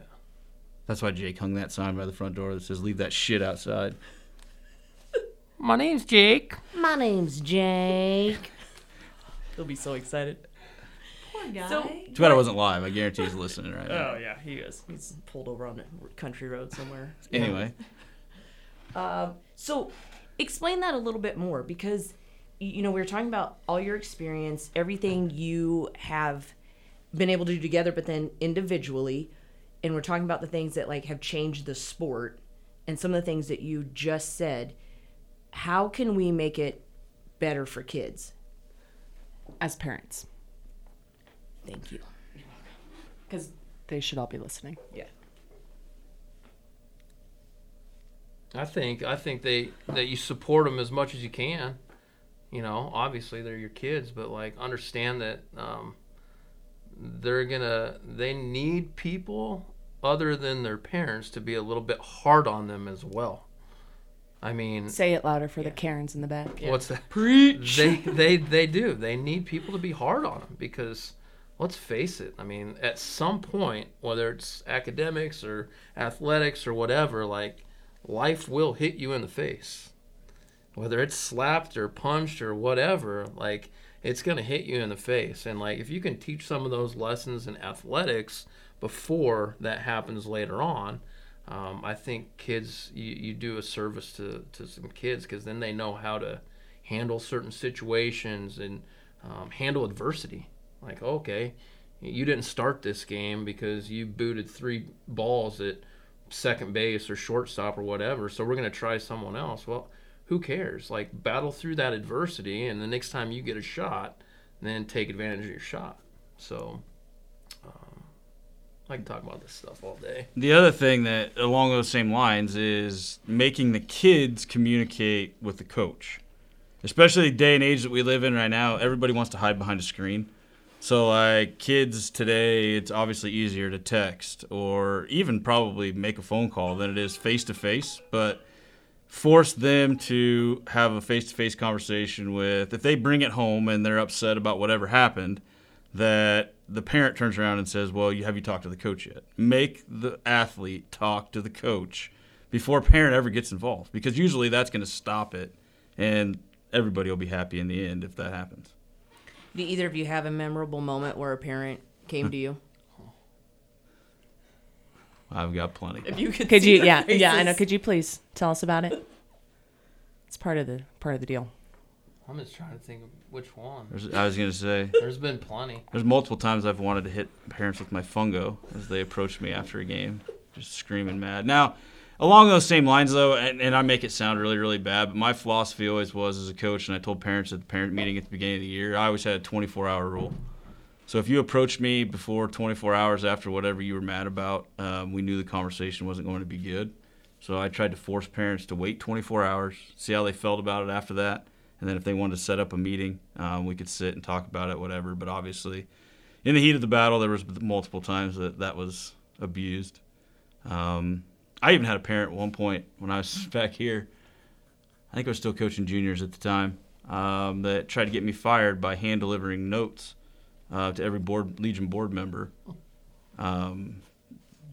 That's why Jake hung that sign by the front door that says "Leave that shit outside." My name's Jake. My name's Jake. He'll be so excited. Poor guy. So, Too bad I wasn't live. I guarantee he's listening right now. oh yeah, he is. He's pulled over on a country road somewhere. Anyway, Um, so explain that a little bit more because you know we were talking about all your experience, everything you have been able to do together, but then individually, and we're talking about the things that like have changed the sport and some of the things that you just said. How can we make it better for kids? as parents Thank you. because they should all be listening. Yeah. I think I think they that you support them as much as you can. You know, obviously they're your kids, but like understand that um, they're gonna they need people other than their parents to be a little bit hard on them as well. I mean, Say it louder for the Karens in the back. what's that? Preach. They they they do. They need people to be hard on them because let's face it. I mean, at some point, whether it's academics or athletics or whatever, like life will hit you in the face. Whether it's slapped or punched or whatever, like it's gonna hit you in the face. And like if you can teach some of those lessons in athletics before that happens later on, um, I think kids you, you do a service to, to some kids because then they know how to handle certain situations and um, handle adversity. Like, okay, you didn't start this game because you booted three balls at second base or shortstop or whatever, so we're going to try someone else. Well, who cares? Like, battle through that adversity, and the next time you get a shot, then take advantage of your shot. So, I can talk about this stuff all day. the other thing that along those same lines is making the kids communicate with the coach. Especially the day and age that we live in right now, everybody wants to hide behind a screen. So like kids today, it's obviously easier to text or even probably make a phone call than it is face to face. But force them to have a face to face conversation with if they bring it home and they're upset about whatever happened, that the parent turns around and says, "Well, you have you talked to the coach yet?" Make the athlete talk to the coach before a parent ever gets involved because usually that's going to stop it and everybody will be happy in the end if that happens. Do either of you have a memorable moment where a parent came to you? I've got plenty. If you could, Could see you? their Yeah, yeah. I know. Could you please tell us about it? It's part of the part of the deal. I'm just trying to think of which one. There's, I was going to say There's been plenty. there's multiple times I've wanted to hit parents with my fungo as they approach me after a game, just screaming mad. Now, along those same lines though, and, and I make it sound really really bad, but my philosophy always was as a coach, and I told parents at the parent meeting at the beginning of the year, I always had a 24 hour rule. So if you approached me before 24 hours after whatever you were mad about, um, we knew the conversation wasn't going to be good. So I tried to force parents to wait 24 hours, see how they felt about it after that, and then if they wanted to set up a meeting, um, we could sit and talk about it, whatever. But obviously, in the heat of the battle, there was multiple times that that was abused. Um, I even had a parent at one point when I was back here. I think I was still coaching juniors at the time. Um, that tried to get me fired by hand delivering notes uh, to every board Legion board member, um,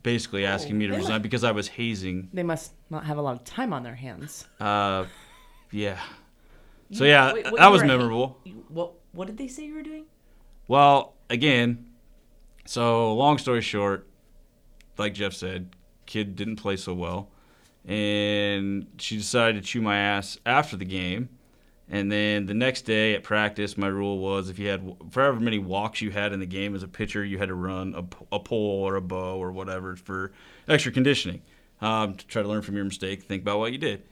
basically asking me to resign because I was hazing. They must not have a lot of time on their hands. Uh, yeah. So yeah, Wait, that was memorable. You- What What did they say you were doing? Well, again, so long story short, like Jeff said, kid didn't play so well, and she decided to chew my ass after the game. And then the next day at practice, my rule was if you had for however many walks you had in the game as a pitcher, you had to run a, a pole or a bow or whatever for extra conditioning um, to try to learn from your mistake, think about what you did.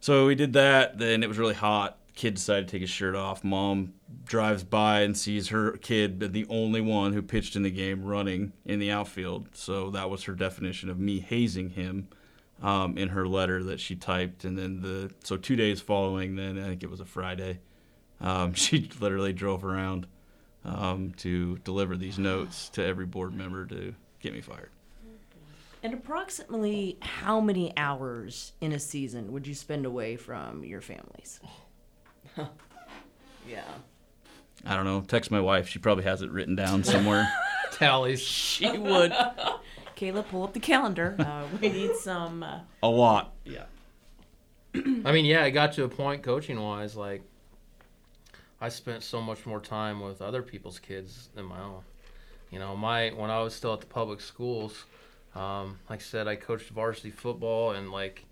So we did that. Then it was really hot. Kid decided to take his shirt off. Mom drives by and sees her kid, the only one who pitched in the game, running in the outfield. So that was her definition of me hazing him um, in her letter that she typed. And then the so two days following, then I think it was a Friday, um, she literally drove around um, to deliver these notes to every board member to get me fired. And approximately how many hours in a season would you spend away from your families? Yeah. I don't know. Text my wife. She probably has it written down somewhere. Tallies. She would. Kayla, pull up the calendar. Uh, we need some. Uh, a lot. yeah. I mean, yeah, it got to a point coaching wise, like I spent so much more time with other people's kids than my own. You know, my when I was still at the public schools, um, like I said, I coached varsity football, and like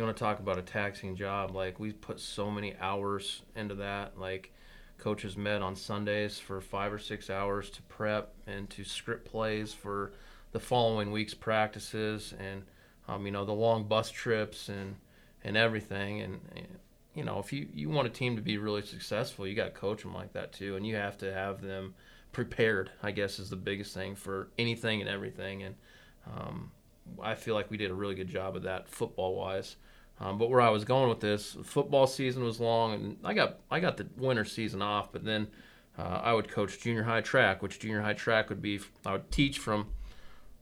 you want to talk about a taxing job, like we put so many hours into that. Like coaches met on Sundays for five or six hours to prep and to script plays for the following week's practices, and um, you know the long bus trips and and everything. And, and, you know, if you, you want a team to be really successful, you got to coach them like that too. And you have to have them prepared, I guess, is the biggest thing for anything and everything. And um, I feel like we did a really good job of that football wise. Um, but where I was going with this, football season was long, and I got I got the winter season off. But then uh, I would coach junior high track, which junior high track would be I would teach from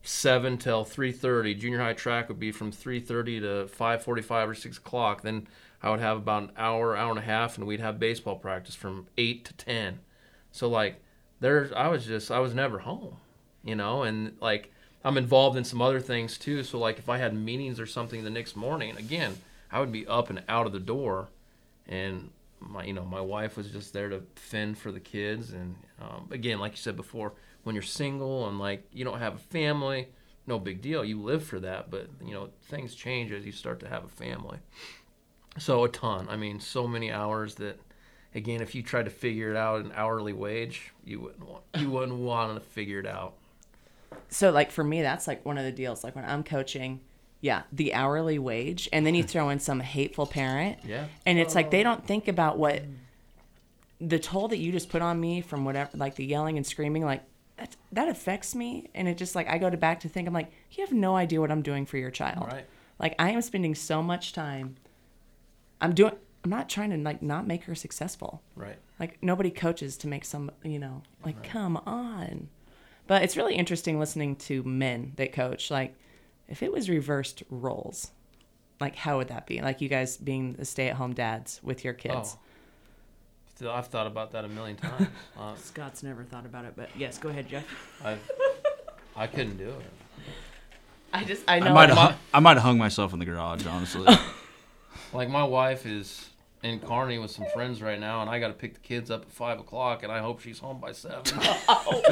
seven till three thirty. Junior high track would be from three thirty to five forty five or six o'clock. Then I would have about an hour, hour and a half, and we'd have baseball practice from eight to ten. So like there, I was just I was never home, you know, and like I'm involved in some other things too. So like if I had meetings or something the next morning, again, I would be up and out of the door, and my you know my wife was just there to fend for the kids. And um, again, like you said before, when you're single and like you don't have a family, no big deal. You live for that, but you know things change as you start to have a family. So a ton. I mean, so many hours that again, if you tried to figure it out an hourly wage, you wouldn't want you wouldn't want to figure it out. So like for me, that's like one of the deals. Like when I'm coaching, yeah, the hourly wage, and then you throw in some hateful parent, Yeah. and it's like they oh. don't think about what the toll that you just put on me from whatever, like the yelling and screaming, like that that affects me, and it just like I go to back to think I'm like you have no idea what I'm doing for your child. Right. Like I am spending so much time. I'm doing. I'm not trying to like not make her successful. Right. Like nobody coaches to make some, you know, like come on. But it's really interesting listening to men that coach. Like if it was reversed roles, like how would that be? Like you guys being the stay-at-home dads with your kids. Oh. I've thought about that a million times. Uh, Scott's never thought about it, but yes, go ahead, Jeff. I I couldn't do it. I just I I know might like, have hung, I might have hung myself in the garage, honestly. Like my wife is in Kearney with some friends right now, and I got to pick the kids up at five o'clock, and I hope she's home by seven. Oh.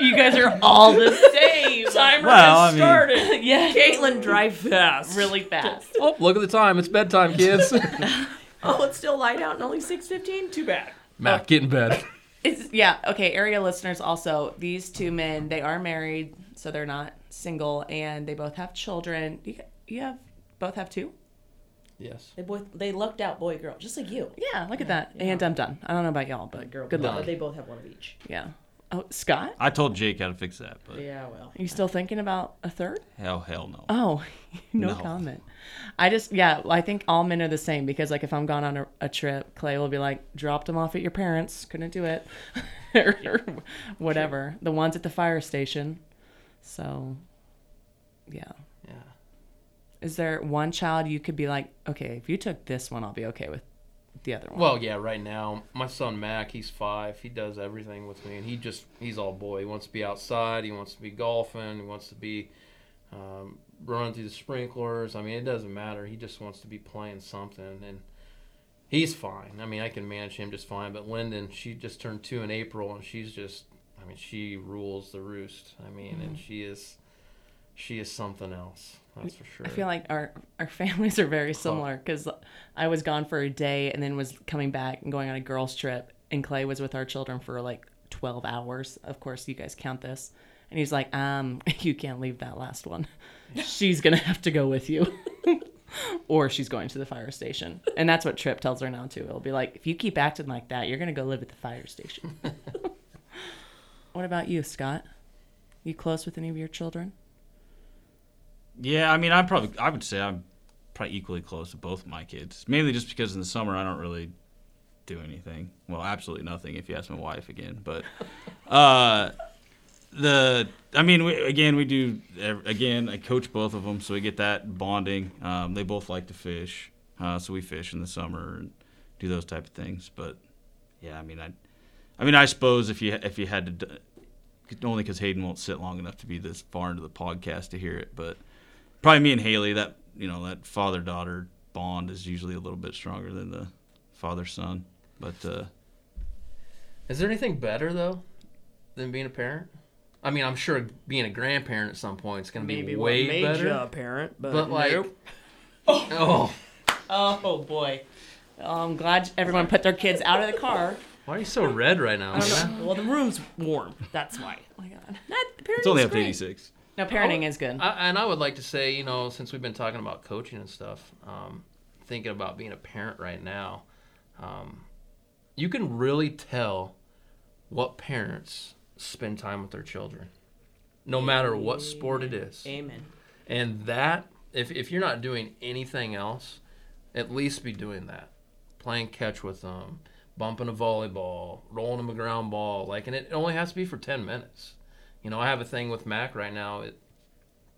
you guys are all the same. Timer Well, I mean- yeah, Caitlin, drive fast. really fast. oh, look at the time! It's bedtime, kids. Oh, it's still light out and only six fifteen. Too bad. Matt, get in bed. It's yeah, okay, area listeners also, these two men, they are married, so they're not single and they both have children. You, you have both have two? Yes. They both they lucked out, boy, girl, just like you. Yeah, look at that. And I'm done. I don't know about y'all, but Girl, good but luck. They both have one of each. Yeah. Oh, Scott? I told Jake how to fix that, but Yeah, well. Are you still thinking about a third? hell, hell no. Oh, no, No. comment. I just, yeah, I think all men are the same because, like, if I'm gone on a, a trip, Clay will be like, dropped him off at your parents, couldn't do it, or whatever. The ones at the fire station. So, yeah. Is there one child you could be like, okay, if you took this one, I'll be okay with the other one? Well, yeah. Right now, my son Mac, he's five. He does everything with me, and he just—he's all boy. He wants to be outside. He wants to be golfing. He wants to be um, running through the sprinklers. I mean, it doesn't matter. He just wants to be playing something, and he's fine. I mean, I can manage him just fine. But Lyndon, she just turned two in April, and she's just—I mean, she rules the roost. I mean, and she is—she is something else. That's for sure. I feel like our our families are very similar because I was gone for a day and then was coming back and going on a girls trip, and Clay was with our children for like twelve hours. Of course, you guys count this, and he's like, "Um, you can't leave that last one. She's gonna have to go with you." Or she's going to the fire station. And that's what Trip tells her now, too. It'll be like, if you keep acting like that, you're going to go live at the fire station. what about you, Scott? You close with any of your children? Yeah, I mean, I'm probably I would say I'm probably equally close to both of my kids. Mainly just because in the summer I don't really do anything. Well, absolutely nothing if you ask my wife again. But uh, the I mean, we, again, we do again. I coach both of them, so we get that bonding. Um, they both like to fish, uh, so we fish in the summer and do those type of things. But yeah, I mean, I, I mean, I suppose if you if you had to. Only because Hayden won't sit long enough to be this far into the podcast to hear it, but probably me and Haley. That you know that father daughter bond is usually a little bit stronger than the father son. But uh, Is there anything better though than being a parent? I mean, I'm sure being a grandparent at some point is going to be Maybe way made better. you a parent, but, but like, nope. oh, Oh boy. Oh, I'm glad everyone put their kids out of the car. why are you so red right now? I man? Well, the room's warm. That's why. Oh my god. Not, it's only up to 86. No, parenting is good. I, and I would like to say, you know, since we've been talking about coaching and stuff, um, thinking about being a parent right now, um, you can really tell what parents spend time with their children, no matter what sport it is. Amen. And that, if, if you're not doing anything else, at least be doing that. Playing catch with them, bumping a volleyball, rolling them a ground ball. Like, and it only has to be for 10 minutes. You know, I have a thing with Mac right now. It,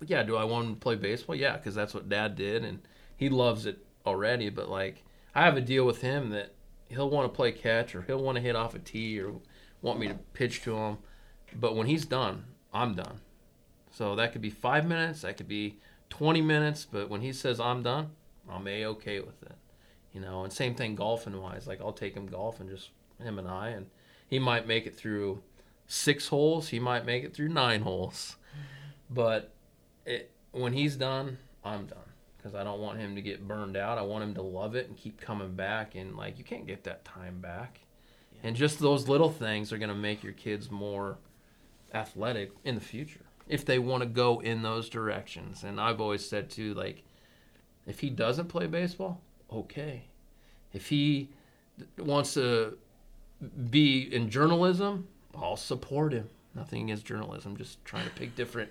yeah, do I want to play baseball? Yeah, because that's what dad did, and he loves it already. But, like, I have a deal with him that he'll want to play catch or he'll want to hit off a tee or want me to pitch to him. But when he's done, I'm done. So that could be five minutes, that could be 20 minutes, but when he says I'm done, I'm a okay with it. You know, and same thing golfing wise. Like I'll take him golfing, just him and I, and he might make it through six holes, he might make it through nine holes, but it when he's done, I'm done because I don't want him to get burned out. I want him to love it and keep coming back, and like you can't get that time back. And just those little things are going to make your kids more athletic in the future if they want to go in those directions. And I've always said too, like, if he doesn't play baseball, okay. If he wants to be in journalism, I'll support him. Nothing against journalism, just trying to pick different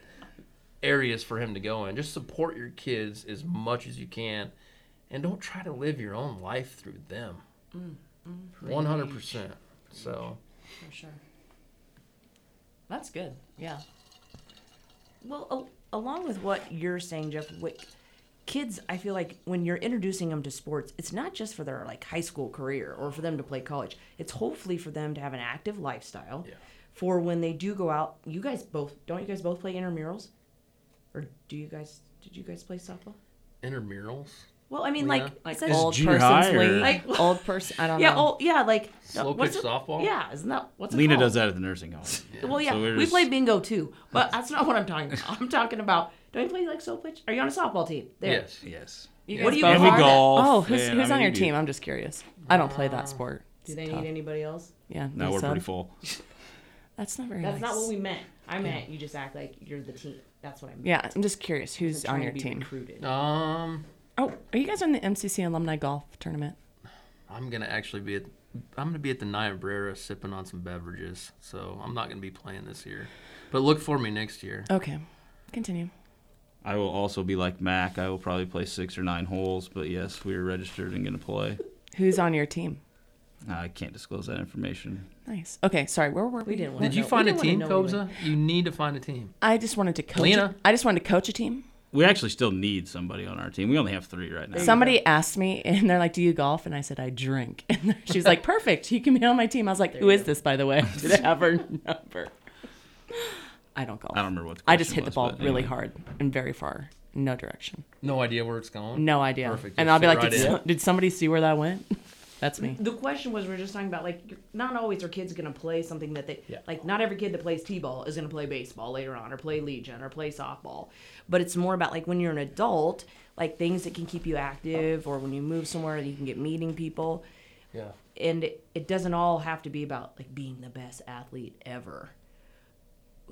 areas for him to go in. Just support your kids as much as you can and don't try to live your own life through them. Mm, mm, One hundred percent. So For sure. That's good. Yeah. Well, al- along with what you're saying, Jeff, what, kids, I feel like when you're introducing them to sports, it's not just for their like high school career or for them to play college. It's hopefully for them to have an active lifestyle. Yeah. For when they do go out, you guys both don't you guys both play intramurals, or do you guys did you guys play softball? intramurals, Well, I mean, Yeah. like, Like essentially- old junior person's high or- league. Like- old person. I don't know. yeah, know. oh yeah, like Slow what's pitch it- softball? Yeah, isn't that what's it Lena called? does that at the nursing home. Well, yeah, So we're we just- play bingo too, but that's not what I'm talking about. I'm talking about. Don't you play like slow pitch? Are you on a softball team? There. yes. Yes. You What guys do you both And we call are? that? golf. Oh, who's, and, who's I on mean, your we team? I'm just curious. I don't play that sport. Do they It's need anybody else? Yeah. No, no we're sub? pretty full. That's not very That's nice. not what we meant. I meant you just act like you're the team. That's what I meant. Yeah, I'm just curious. Who's trying on to your be team? Recruited. Um, Oh, are you guys in the MCC alumni golf tournament? I'm gonna actually be at. I'm gonna be at the Niobrara sipping on some beverages, so I'm not gonna be playing this year. But look for me next year. Okay, continue. I will also be like Mac. I will probably play six or nine holes, but yes, we are registered and going to play. Who's on your team? I can't disclose that information. Nice. Okay, sorry. Where were we? We didn't want Did you know- find we a didn't team, wanna know. Kobza? You need to find a team. I just wanted to coach. Lena? A, I just wanted to coach a team. We actually still need somebody on our team. We only have three right now. Somebody asked me, and they're like, "Do you golf?" And I said, "I drink." And she's like, "Perfect. You can be on my team." I was like, "Who you is go. this, by the way? Did they have her number?" I don't golf. I don't remember what the I just question hit the ball really anyway. hard and very far, no direction, No idea where it's going. no idea. Perfect. And I'll be like, right did, so- "Did somebody see where that went?" That's me. The question was, we are just talking about like, not always are kids gonna play something that they Yeah. like. Not every kid that plays t-ball is gonna play baseball later on, or play legion, or play softball. But it's more about like when you're an adult, like things that can keep you active, or when you move somewhere, you can get meeting people. Yeah. and it, it doesn't all have to be about like being the best athlete ever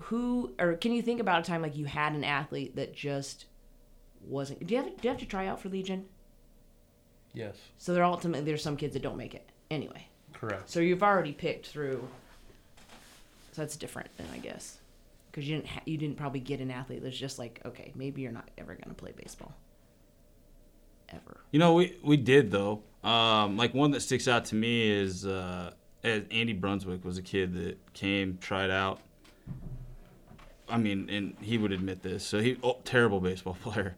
who or can you think about a time like you had an athlete that just wasn't do you have, do you have to try out for legion Yes. so there ultimately there's some kids that don't make it anyway Correct. so you've already picked through so that's different then i guess because you didn't ha- you didn't probably get an athlete that's just like okay maybe you're not ever going to play baseball ever You know, we we did though. Um, like one that sticks out to me is uh, Ed- Andy Brunswick was a kid that came, tried out. I mean, and he would admit this. So he oh, terrible baseball player.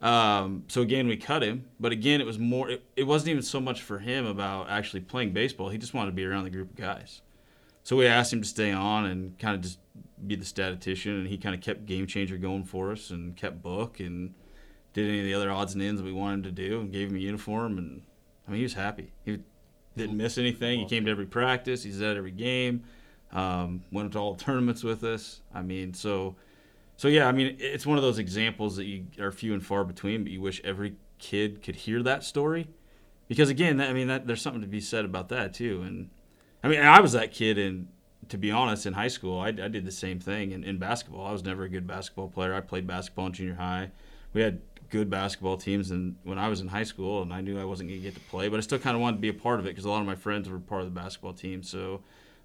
Um, so again, we cut him, but again, it was more. It, it wasn't even so much for him about actually playing baseball. He just wanted to be around the group of guys. So we asked him to stay on and kind of just be the statistician, and he kind of kept Game Changer going for us and kept book and did any of the other odds and ends that we wanted him to do and gave him a uniform and I mean he was happy. He didn't miss anything. He came to every practice. He's at every game. Um, went to all tournaments with us. I mean, so so yeah. I mean, it's one of those examples that you are few and far between, but you wish every kid could hear that story because again, that, I mean, that, there's something to be said about that too. And I mean, I was that kid and To be honest, in high school, I, I did the same thing in, in basketball. I was never a good basketball player. I played basketball in junior high. We had good basketball teams and when I was in high school and I knew I wasn't going to get to play, but I still kind of wanted to be a part of it because a lot of my friends were part of the basketball team. So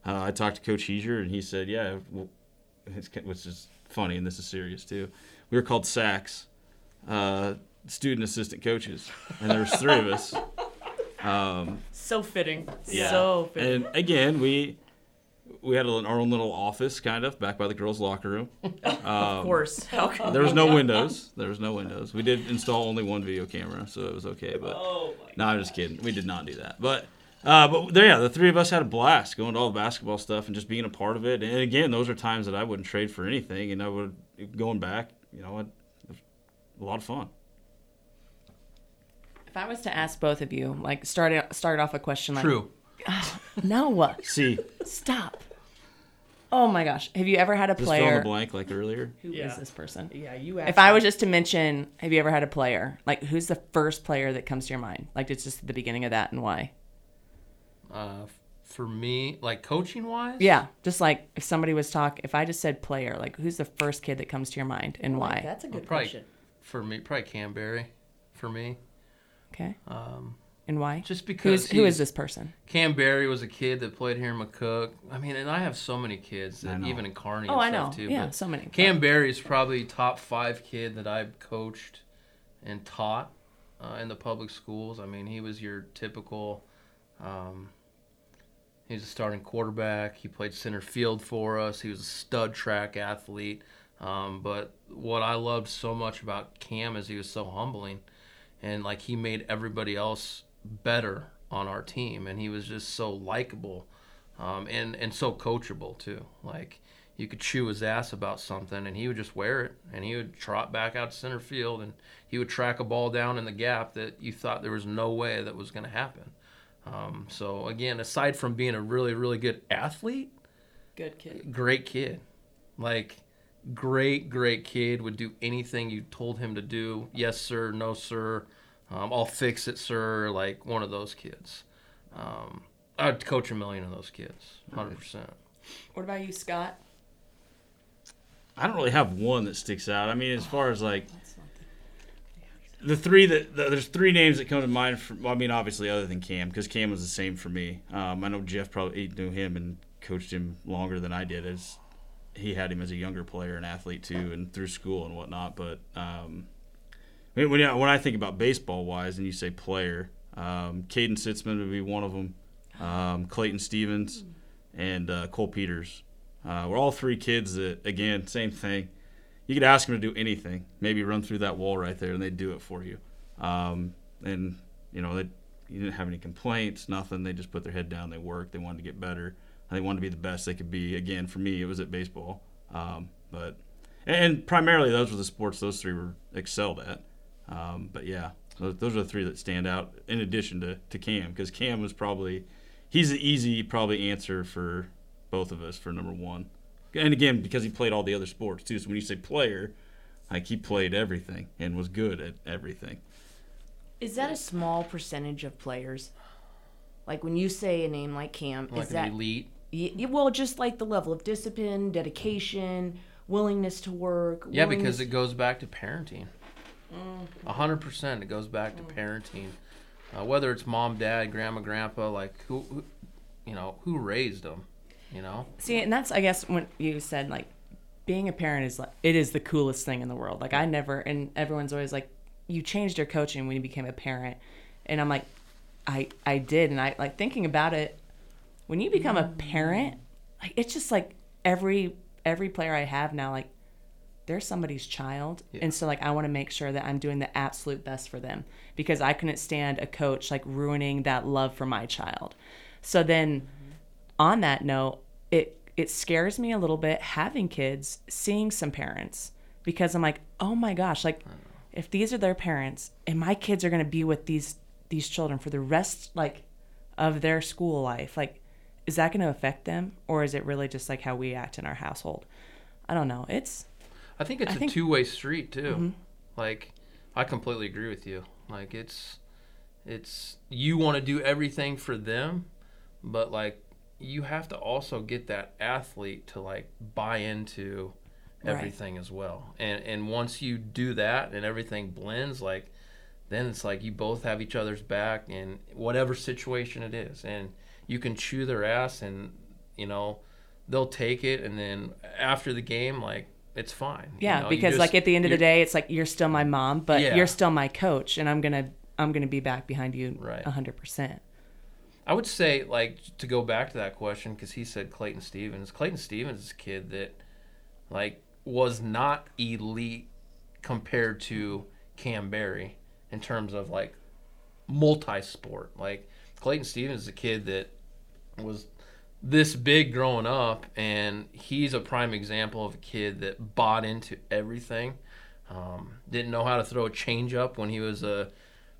uh, I talked to Coach Heiser and he said, yeah, well, which is funny and this is serious too. We were called SACs, uh, student assistant coaches, and there was three of us. Um, so fitting yeah. so fitting And again, we we had our own little office kind of back by the girls' locker room. of Um, course How could- there was no windows. There was no windows. We did install only one video camera, so it was okay. But oh no, I'm just kidding. We did not do that. But uh, but there, yeah, the three of us had a blast going to all the basketball stuff and just being a part of it. And again, those are times that I wouldn't trade for anything. And I would going back, you know, it was a lot of fun. If I was to ask both of you, like start start off a question like True. No, See, stop. Oh my gosh, have you ever had a just fill in the player? blank like earlier. Who is Yeah. this person? yeah you If I was just to mention, have you ever had a player? Like, who's the first player that comes to your mind? Like, it's just the beginning of that and why? Uh, for me, like coaching wise. Yeah, just like if somebody was talk, if I just said player, like, who's the first kid that comes to your mind and why? that's a good probably question for me, probably Cam Barry. For me, Okay, um, and why? just because Who's who is this person? Cam Barry was a kid that played here in McCook. I mean, and I have so many kids that even in Kearney. Oh, I and know. Too, yeah, so many. Cam Barry is probably top five kid that I've coached and taught. uh, in the public schools. I mean, he was your typical. Um, he was a starting quarterback. He played center field for us. He was a stud track athlete. Um, but what I loved so much about Cam is he was so humbling, and like he made everybody else better on our team, and he was just so likable, um, and and so coachable too. Like you could chew his ass about something, and he would just wear it, and he would trot back out to center field, and he would track a ball down in the gap that you thought there was no way that was going to happen. Um, so again, aside from being a really really good athlete, Good kid. great kid, like great great kid would do anything you told him to do. Yes sir, no sir, um, I'll fix it sir. Like one of those kids. Um, I'd coach a million of those kids, hundred percent. What about you, Scott? I don't really have one that sticks out. I mean, as far as like the three that the, there's three names that come to mind. For, well, I mean, obviously, other than Cam, because Cam was the same for me. Um, I know Jeff probably knew him and coached him longer than I did, as he had him as a younger player and athlete too, and through school and whatnot. But um, when when, I think about baseball wise, and you say player, um, Caden Sitzman would be one of them. Um, Clayton Stevens and uh, Cole Peters. Uh, we're all three kids that, again, same thing. You could ask them to do anything, maybe run through that wall right there, and they'd do it for you. Um, and you know, they you didn't have any complaints, nothing. They just put their head down. They worked. They wanted to get better. They wanted to be the best they could be. Again, for me, it was at baseball. Um, but and primarily those were the sports those three were excelled at. Um, but yeah, those, those are the three that stand out. In addition to to Cam, because Cam was probably he's the easy probably answer for both of us for number one. And again, because he played all the other sports too. So when you say player, like he played everything and was good at everything. Is that a small percentage of players? Like when you say a name like Cam, Like is that elite. Y- y- well, just like the level of discipline, dedication, willingness to work. Yeah, willingness- because it goes back to parenting. A hundred percent, it goes back to parenting. Uh, whether it's mom, dad, grandma, grandpa, like who, who, you know, who raised them, you know. See, and that's I guess when you said like being a parent is like it is the coolest thing in the world. Like I never and everyone's always like you changed your coaching when you became a parent. And I'm like I I did and I like thinking about it when you become a parent, like it's just like every every player I have now like they're somebody's child and so like i want to make sure that i'm doing the absolute best for them because i couldn't stand a coach like ruining that love for my child so then on that note it it scares me a little bit having kids seeing some parents because i'm like oh my gosh like if these are their parents and my kids are going to be with these these children for the rest like of their school life like is that going to affect them? Or is it really just like how we act in our household? I don't know. It's I think it's I a think- two-way street too. Mm-hmm. Like, I completely agree with you. Like, it's, it's you want to do everything for them, but like, you have to also get that athlete to like buy into Right. everything as well. And and once you do that and everything blends, like, then it's like you both have each other's back in whatever situation it is, and you can chew their ass, and you know, they'll take it, and then after the game, like. It's fine. you Yeah, know, because just- like at the end of the day, it's like you're still my mom, but Yeah. you're still my coach, and I'm gonna I'm gonna be back behind you Right. a hundred percent. I would say, like, to go back to that question, because he said Clayton Stevens. Clayton Stevens is a kid that, like, was not elite compared to Cam Berry in terms of, like, multi sport. Like, Clayton Stevens is a kid that was this big growing up, and he's a prime example of a kid that bought into everything. Um, didn't know how to throw a changeup when he was a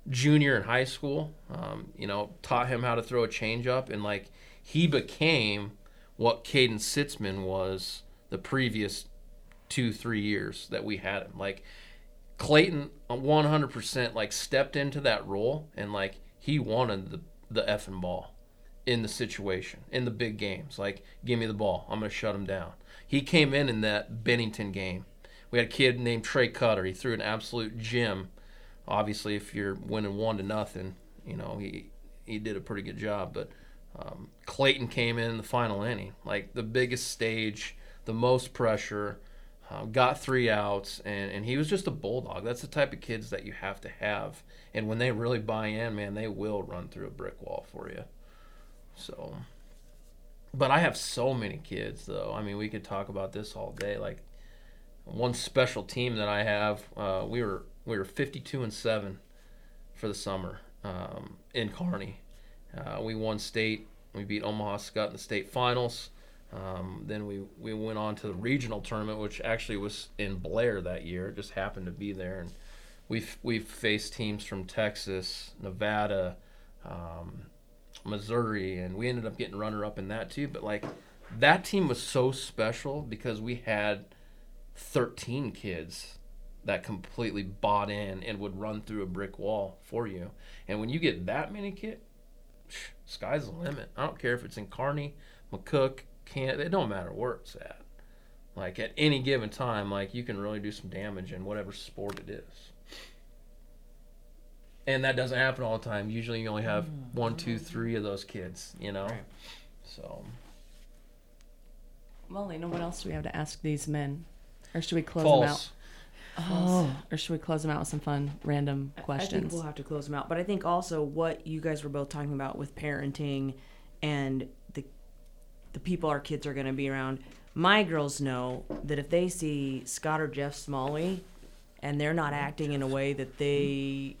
junior in high school. Um, you know, taught him how to throw a changeup, and like he became what Caden Sitzman was the previous two, three years that we had him. Like Clayton, one hundred percent, like stepped into that role, and like he wanted the the effing ball in the situation in the big games. Like, give me the ball, I'm gonna shut him down. He came in in that Bennington game. We had a kid named Trey Cutter. He threw an absolute gem obviously if you're winning one to nothing, you know he he did a pretty good job. But um, Clayton came in, the final inning, like the biggest stage, the most pressure. uh, got three outs, and, and he was just a bulldog. That's the type of kids that you have to have. And when they really buy in, man, they will run through a brick wall for you. So, but I have so many kids, though. I mean, we could talk about this all day. Like one special team that I have, uh, we were we were 52 and seven for the summer um, in Kearney. Uh, we won state. We beat Omaha Skutt in the state finals. Um, then we, we went on to the regional tournament, which actually was in Blair that year. It just happened to be there, and we've we've faced teams from Texas, Nevada, um, Missouri, and we ended up getting runner up in that too. But like that team was so special because we had 13 kids that completely bought in and would run through a brick wall for you. And when you get that many kids, sky's the limit. I don't care if it's in Kearney, McCook, can't it don't matter where it's at. Like at any given time, like you can really do some damage in whatever sport it is. And that doesn't happen all the time. Usually you only have mm. one, two, three of those kids, you know? Right. So Well, know what else do we have to ask these men? Or should we close them out? False. Oh, or should we close them out with some fun, random I think questions? we'll have to close them out. But I think also what you guys were both talking about with parenting and the the people our kids are going to be around. My girls know that if they see Scott or Jeff Smalley and they're not acting in a way that they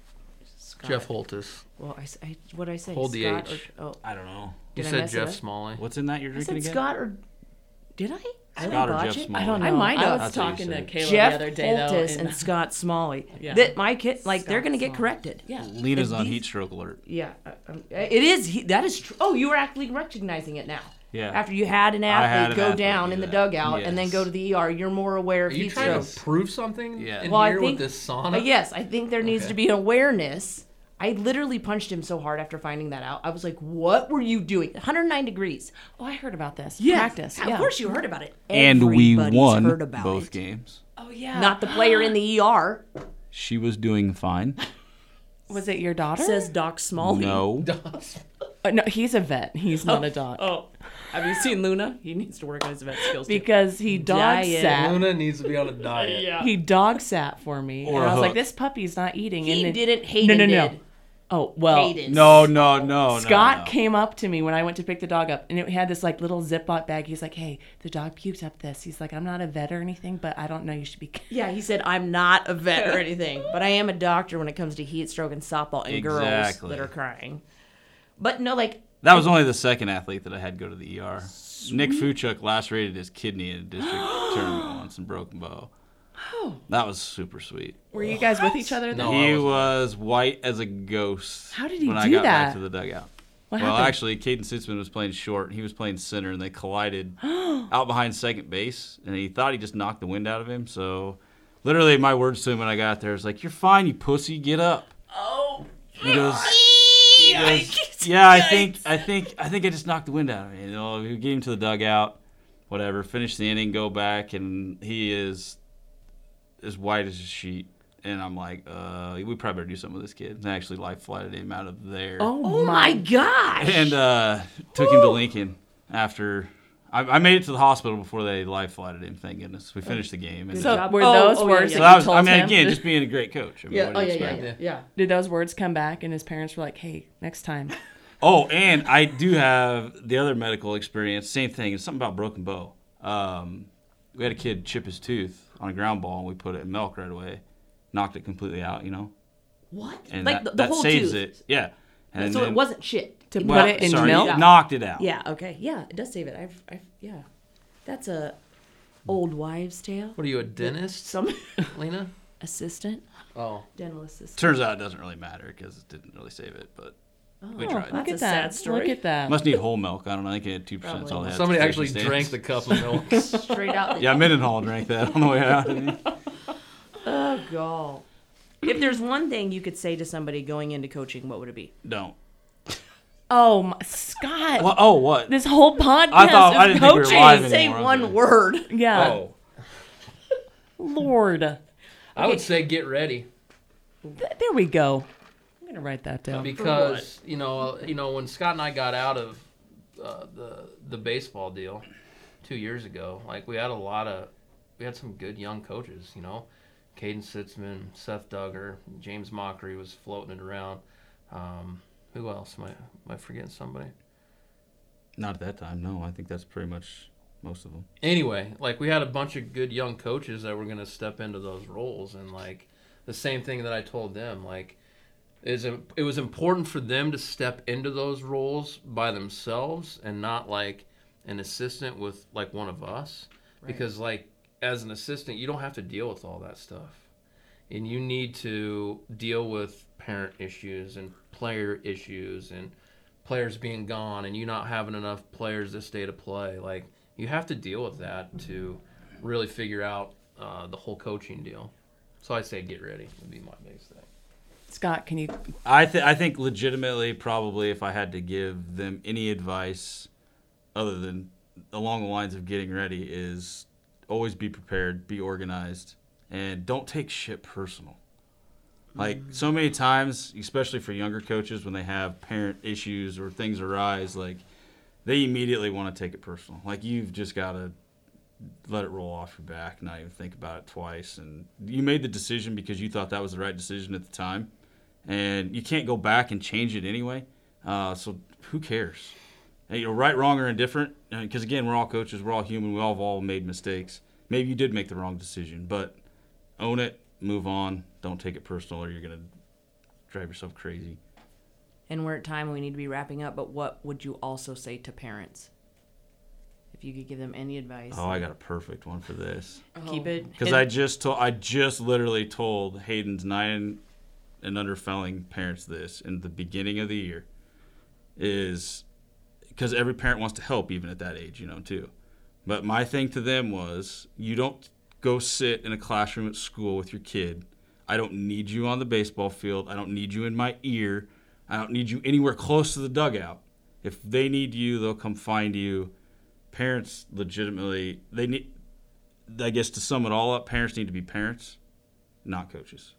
Scott, Jeff Holthus. Well, I, s- I- what did I say? Hold the Scott H. Or, oh, I don't know. You Did I said mess it Jeff up? Smalley. What's in that you're I drinking said again? Scott or did I? Did I Scott or Jeff? Smalley? I don't know. I might have. was That's what you talking to said. Kayla Jeff the other day, though. Holthus and- and Scott Smalley. Yeah. That my kid, like they're Scott gonna get Smalley. corrected. Yeah. Lena's If on these- heat stroke alert. Yeah, uh, um, it is. He, that is true. Oh, you were actually recognizing it now. Yeah. After you had an I athlete had an go athlete down do in the that. dugout and then Yes. go to the ER, you're more aware Are of you heat trying stroke. to prove something Yeah. in Well, I here think- with this sauna? Uh, yes, I think there needs Okay. to be an awareness. I literally punched him so hard after finding that out. I was like, "What were you doing?" 109 degrees. Oh, I heard about this. Yes. Practice. Of course, you heard about it. And we Everybody's won heard about both it. games. Oh, yeah. Not the player in the ER. She was doing fine. Was it your daughter? Says Doc Smalley. No. Uh, no, he's a vet. He's not a doc. Oh, have you seen Luna? He needs to work on his vet skills. too. Because he dog Diet. sat. Luna needs to be on a diet. yeah. He dog sat for me. Or and a I was like, hook. this puppy's not eating. he and then- didn't. Hayden no, no, no. did. Oh, well. Hayden. No, no, no, Scott no, no. came up to me when I went to pick the dog up, and it had this like little Ziploc bag. He's like, "Hey, the dog puked up this." He's like, "I'm not a vet or anything, but I don't know. You should be." Yeah, he said, I'm not a vet or anything, but I am a doctor when it comes to heat stroke and softball and girls Exactly. that are crying. But no, like, That was only the second athlete that I had go to the ER. Nick Fuchuk lacerated his kidney in a district tournament once in Broken Bow. Oh. That was super sweet. Were you guys with each other? No. Then? he I wasn't. white as a ghost. How did he see that? when I do got back that? to the dugout? What well, happened? actually, Caden Sitzman was playing short. and He was playing center, and they collided out behind second base. And he thought he just knocked the wind out of him. So, literally, my words to him when I got there was like, "You're fine, you pussy. Get up." oh, He goes, he goes, "Yeah, I think, I think, I think I just knocked the wind out of him." You know, we get him to the dugout, whatever. Finish the inning, go back, and he is as white as a sheet. And I'm like, uh, we probably better do something with this kid. And I actually life flighted him out of there. oh, oh my gosh. And uh, took him to Lincoln after. I, I made it to the hospital before they life flighted him. Thank goodness. We finished the game. And, Good So job. were Oh, those oh, yeah, words yeah. so that that you was. told I mean, him? again, just being a great coach. I mean, yeah, what oh, yeah, yeah, yeah, yeah. Did those words come back, and his parents were like, "Hey, next time." Oh, and I do have the other medical experience. Same thing. It's something about broken bow. Um, we had a kid chip his tooth on a ground ball, and we put it in milk right away. Knocked it completely out, you know, What? and like that, the, the that whole saves tooth. it. Yeah, and so then, it wasn't shit. To It put well, it in sorry, milk? it knocked it out. Yeah. Okay. Yeah, it does save it. I've, I've, yeah. That's a old wives' tale. What are you, a dentist, Some Lena? assistant, Oh, dental assistant. Turns out it doesn't really matter because it didn't really save it, but we Oh, tried. Look That's at a that. sad story. Look at that. Must need whole milk. I don't know. I think it had two percent. Probably. somebody actually drank the cup of milk. Straight out. Yeah, Mendenhall drank that on the way out. Oh god. If there's one thing you could say to somebody going into coaching, what would it be? Don't. Oh, my, Scott. Well, oh, what? This whole podcast I thought- is I didn't think we were coaching. live Say anymore, one okay. word. Yeah. Oh, Lord. I would say get ready Th- there we go. I'm gonna write that down. because you know, you know, when Scott and I got out of uh, the the baseball deal two years ago, like we had a lot of we had some good young coaches. You know, Caden Sitzman, Seth Duggar, James Mockery was floating it around. Um, who else? Am I, am I forgetting somebody? Not at that time. No, I think that's pretty much most of them. anyway, like we had a bunch of good young coaches that were going to step into those roles, and like the same thing that I told them, like is it was important for them to step into those roles by themselves and not like an assistant with like one of us, because like as an assistant, you don't have to deal with all that stuff, and you need to deal with parent issues and player issues and players being gone and you not having enough players this day to play like you have to deal with that to really figure out uh, the whole coaching deal. So I say get ready would be my biggest thing. Scott, can you? I th- I think legitimately, probably, if I had to give them any advice, other than along the lines of getting ready, is always be prepared, be organized, and don't take shit personal. Like so many times, especially for younger coaches, when they have parent issues or things arise, like they immediately want to take it personal. Like you've just got to let it roll off your back, not even think about it twice. And you made the decision because you thought that was the right decision at the time, and you can't go back and change it anyway. Uh, so who cares? And, you know, right, wrong, or indifferent. Because again, we're all coaches, we're all human, we all have all made mistakes. Maybe you did make the wrong decision, but own it, move on. Don't take it personal, or you're gonna drive yourself crazy. And we're at time we need to be wrapping up, but what would you also say to parents? If you could give them any advice. Oh, I got a perfect one for this. Keep it. Oh. Because I just told, I just literally told Hayden's nine and under felling parents this in the beginning of the year, is because every parent wants to help even at that age, you know, too. But my thing to them was, you don't go sit in a classroom at school with your kid. I don't need you on the baseball field. I don't need you in my ear. I don't need you anywhere close to the dugout. If they need you, they'll come find you. Parents legitimately, they need, I guess to sum it all up, parents need to be parents, not coaches.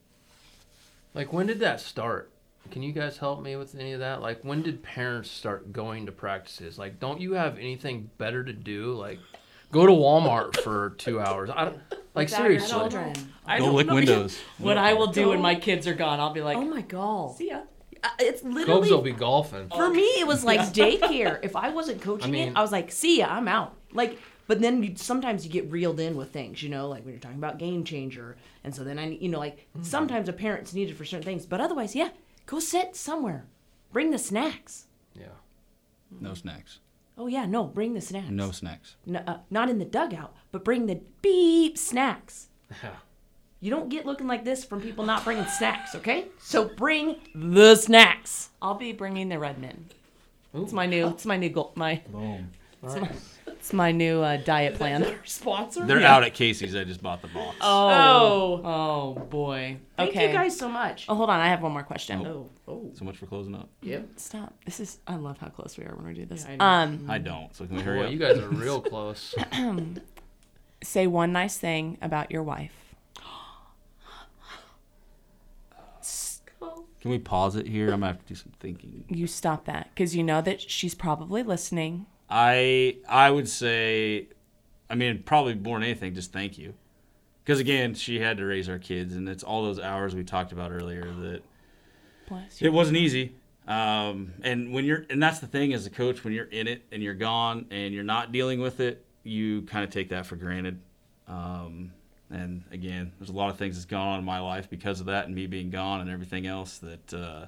Like when did that start? Can you guys help me with any of that? Like when did parents start going to practices? Like don't you have anything better to do? Like go to Walmart for two hours. I don't like Without your seriously. children. I Go don't lick know. windows. What I will do when my kids are gone, I'll be like, Oh my god. see ya. Uh, It's Cubs literally will be golfing. for me. It was like daycare. If I wasn't coaching I mean- it, I was like, "See ya, I'm out." Like, but then you, sometimes you get reeled in with things, you know, like when you're talking about game changer, and so then I, you know, like Mm-hmm. sometimes a parent's needed for certain things, but otherwise, yeah, go sit somewhere, bring the snacks. Yeah. No snacks. Oh yeah, no, bring the snacks. No snacks. N- uh, not in the dugout, but bring the beep snacks. You don't get looking like this from people not bringing snacks, okay? So bring the snacks. I'll be bringing the Redmond. It's my new. It's my new goal. My. Boom. It's my new uh, diet plan. Sponsor. They're out at Casey's. I just bought the box. Oh. Oh boy. Thank okay. you guys so much. Oh, hold on. I have one more question. Oh, oh. So much for closing up. Yep. Stop. This is. I love how close we are when we do this. Yeah, I um, I don't. So can we hurry Boy, up? you guys are real close. say one nice thing about your wife. Can we pause it here? I'm gonna have to do some thinking. You stop that because you know that she's probably listening. I I would say, I mean, probably more than anything, just thank you, because again, she had to raise our kids, and it's all those hours we talked about earlier that Bless you. it wasn't easy. Um, and when you're, and that's the thing as a coach, when you're in it and you're gone and you're not dealing with it, you kind of take that for granted. Um, and again, there's a lot of things that's gone on in my life because of that and me being gone and everything else that, uh,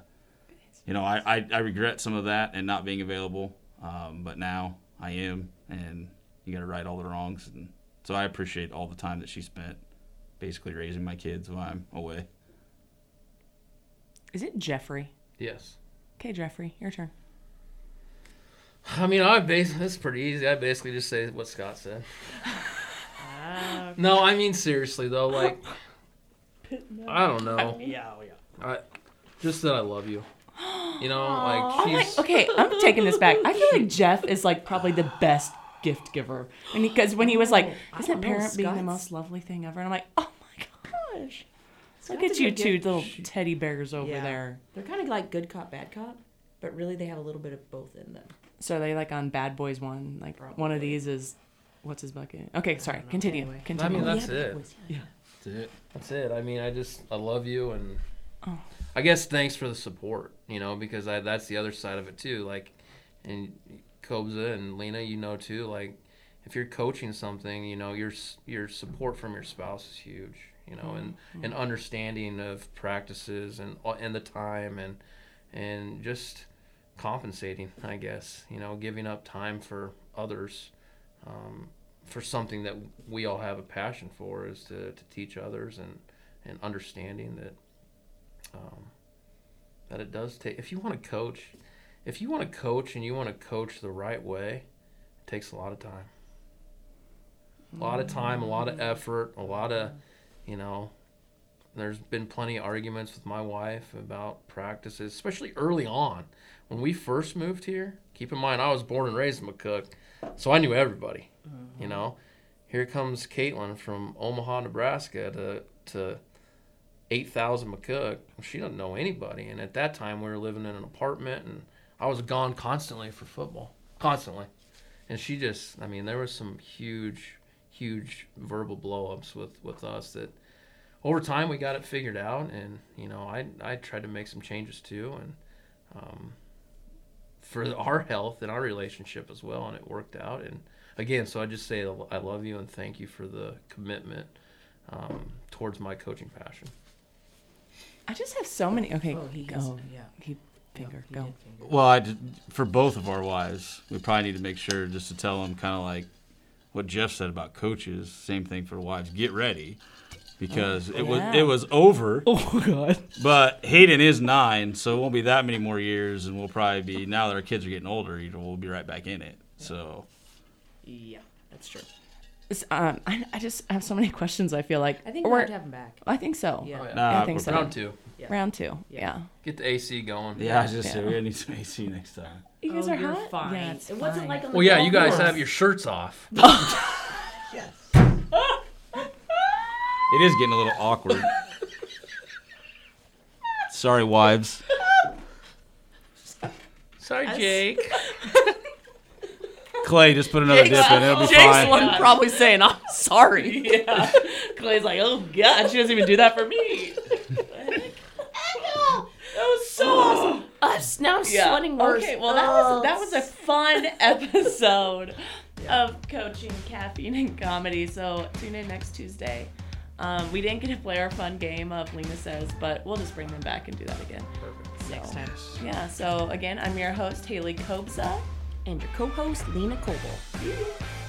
you know, I, I, I regret some of that and not being available. Um, but now I am, and you got to right all the wrongs. And so I appreciate all the time that she spent basically raising my kids while I'm away. Is it Jeffrey? yes. Okay, Jeffrey, your turn. I mean, I base this is pretty easy. I basically just say what Scott said. no, I mean seriously though, like I don't know. Yeah, yeah. I just that I love you. You know, like Oh my, she's okay, I'm taking this back. I feel like Jeff is like probably the best gift giver, and because when he was like, oh, I "Isn't don't know, parent being the most lovely thing ever?" And I'm like, "Oh my gosh, look at you two gift. little teddy bears over Yeah. there." They're kind of like good cop, bad cop, but really they have a little bit of both in them. So are they like on Bad Boys One? Like one of these is what's his bucket? Okay, sorry. Continue. Anyway. Continue. I mean, Oh, that's yeah, it. boys. That's it. That's it. I mean, I just I love you, and Oh. I guess thanks for the support. You know, because I that's the other side of it too. Like, and Kobza and Lena, you know too. Like, if you're coaching something, you know your your support from your spouse is huge. You know, and and understanding of practices and and the time and and just compensating. I guess you know, giving up time for others. Um, for something that we all have a passion for is to, to teach others and, and understanding that um, that it does take if you want to coach if you want to coach and you want to coach the right way it takes a lot of time. A lot of time a lot of effort a lot of you know there's been plenty of arguments with my wife about practices especially early on. When we first moved here keep in mind i was born and raised in mccook so i knew everybody you know, here comes Caitlin from Omaha, Nebraska to to eight thousand McCook. She doesn't know anybody, and at that time we were living in an apartment, and I was gone constantly for football, constantly. And she just, I mean, there was some huge, huge verbal blowups with with us that. Over time, we got it figured out, and you know, I I tried to make some changes too, and um, for our health and our relationship as well, and it worked out. And again, so I just say I love you and thank you for the commitment um, towards my coaching passion. I just have so many. Okay, Oh, he go. has, oh, oh, yeah. Keep finger. He Go. finger. Well, I did, for both of our wives, we probably need to make sure just to tell them kind of like what Jeff said about coaches. Same thing for the wives. Get ready because oh, it was it was over. Oh God. But Hayden is nine, so it won't be that many more years, and we'll probably be now that our kids are getting older. You know, we'll be right back in it. So Yeah, that's true. Um, I, I just have so many questions. I feel like I think We're- we're to have him back. I think so. Yeah. Oh, yeah. Nah, I think we're so. Round two. Yeah. Round two. Yeah. Yeah. Get the AC going. yeah, I just said Yeah. we gotta need some AC next time. You guys oh, are you're hot. fine. Yeah, it's it wasn't fine. like on the Well, yeah, you guys course. have your shirts off. Yes. it is getting a little awkward. Sorry, wives. Sorry, Jake. Clay, just put another dip in. It'll be Jake's fine. one probably saying, "I'm sorry." Yeah. Clay's like, "Oh God, she doesn't even do that for me." that was so awesome. us now. I'm Yeah. sweating worse. Okay, well that was that was a fun episode of coaching caffeine and comedy. So tune in next Tuesday. Um, we didn't get to play our fun game of Lena says, but we'll just bring them back and do that again. Perfect. So, next time. Yeah. So again, I'm your host Haley Kobza. And your co-host Lena Coble.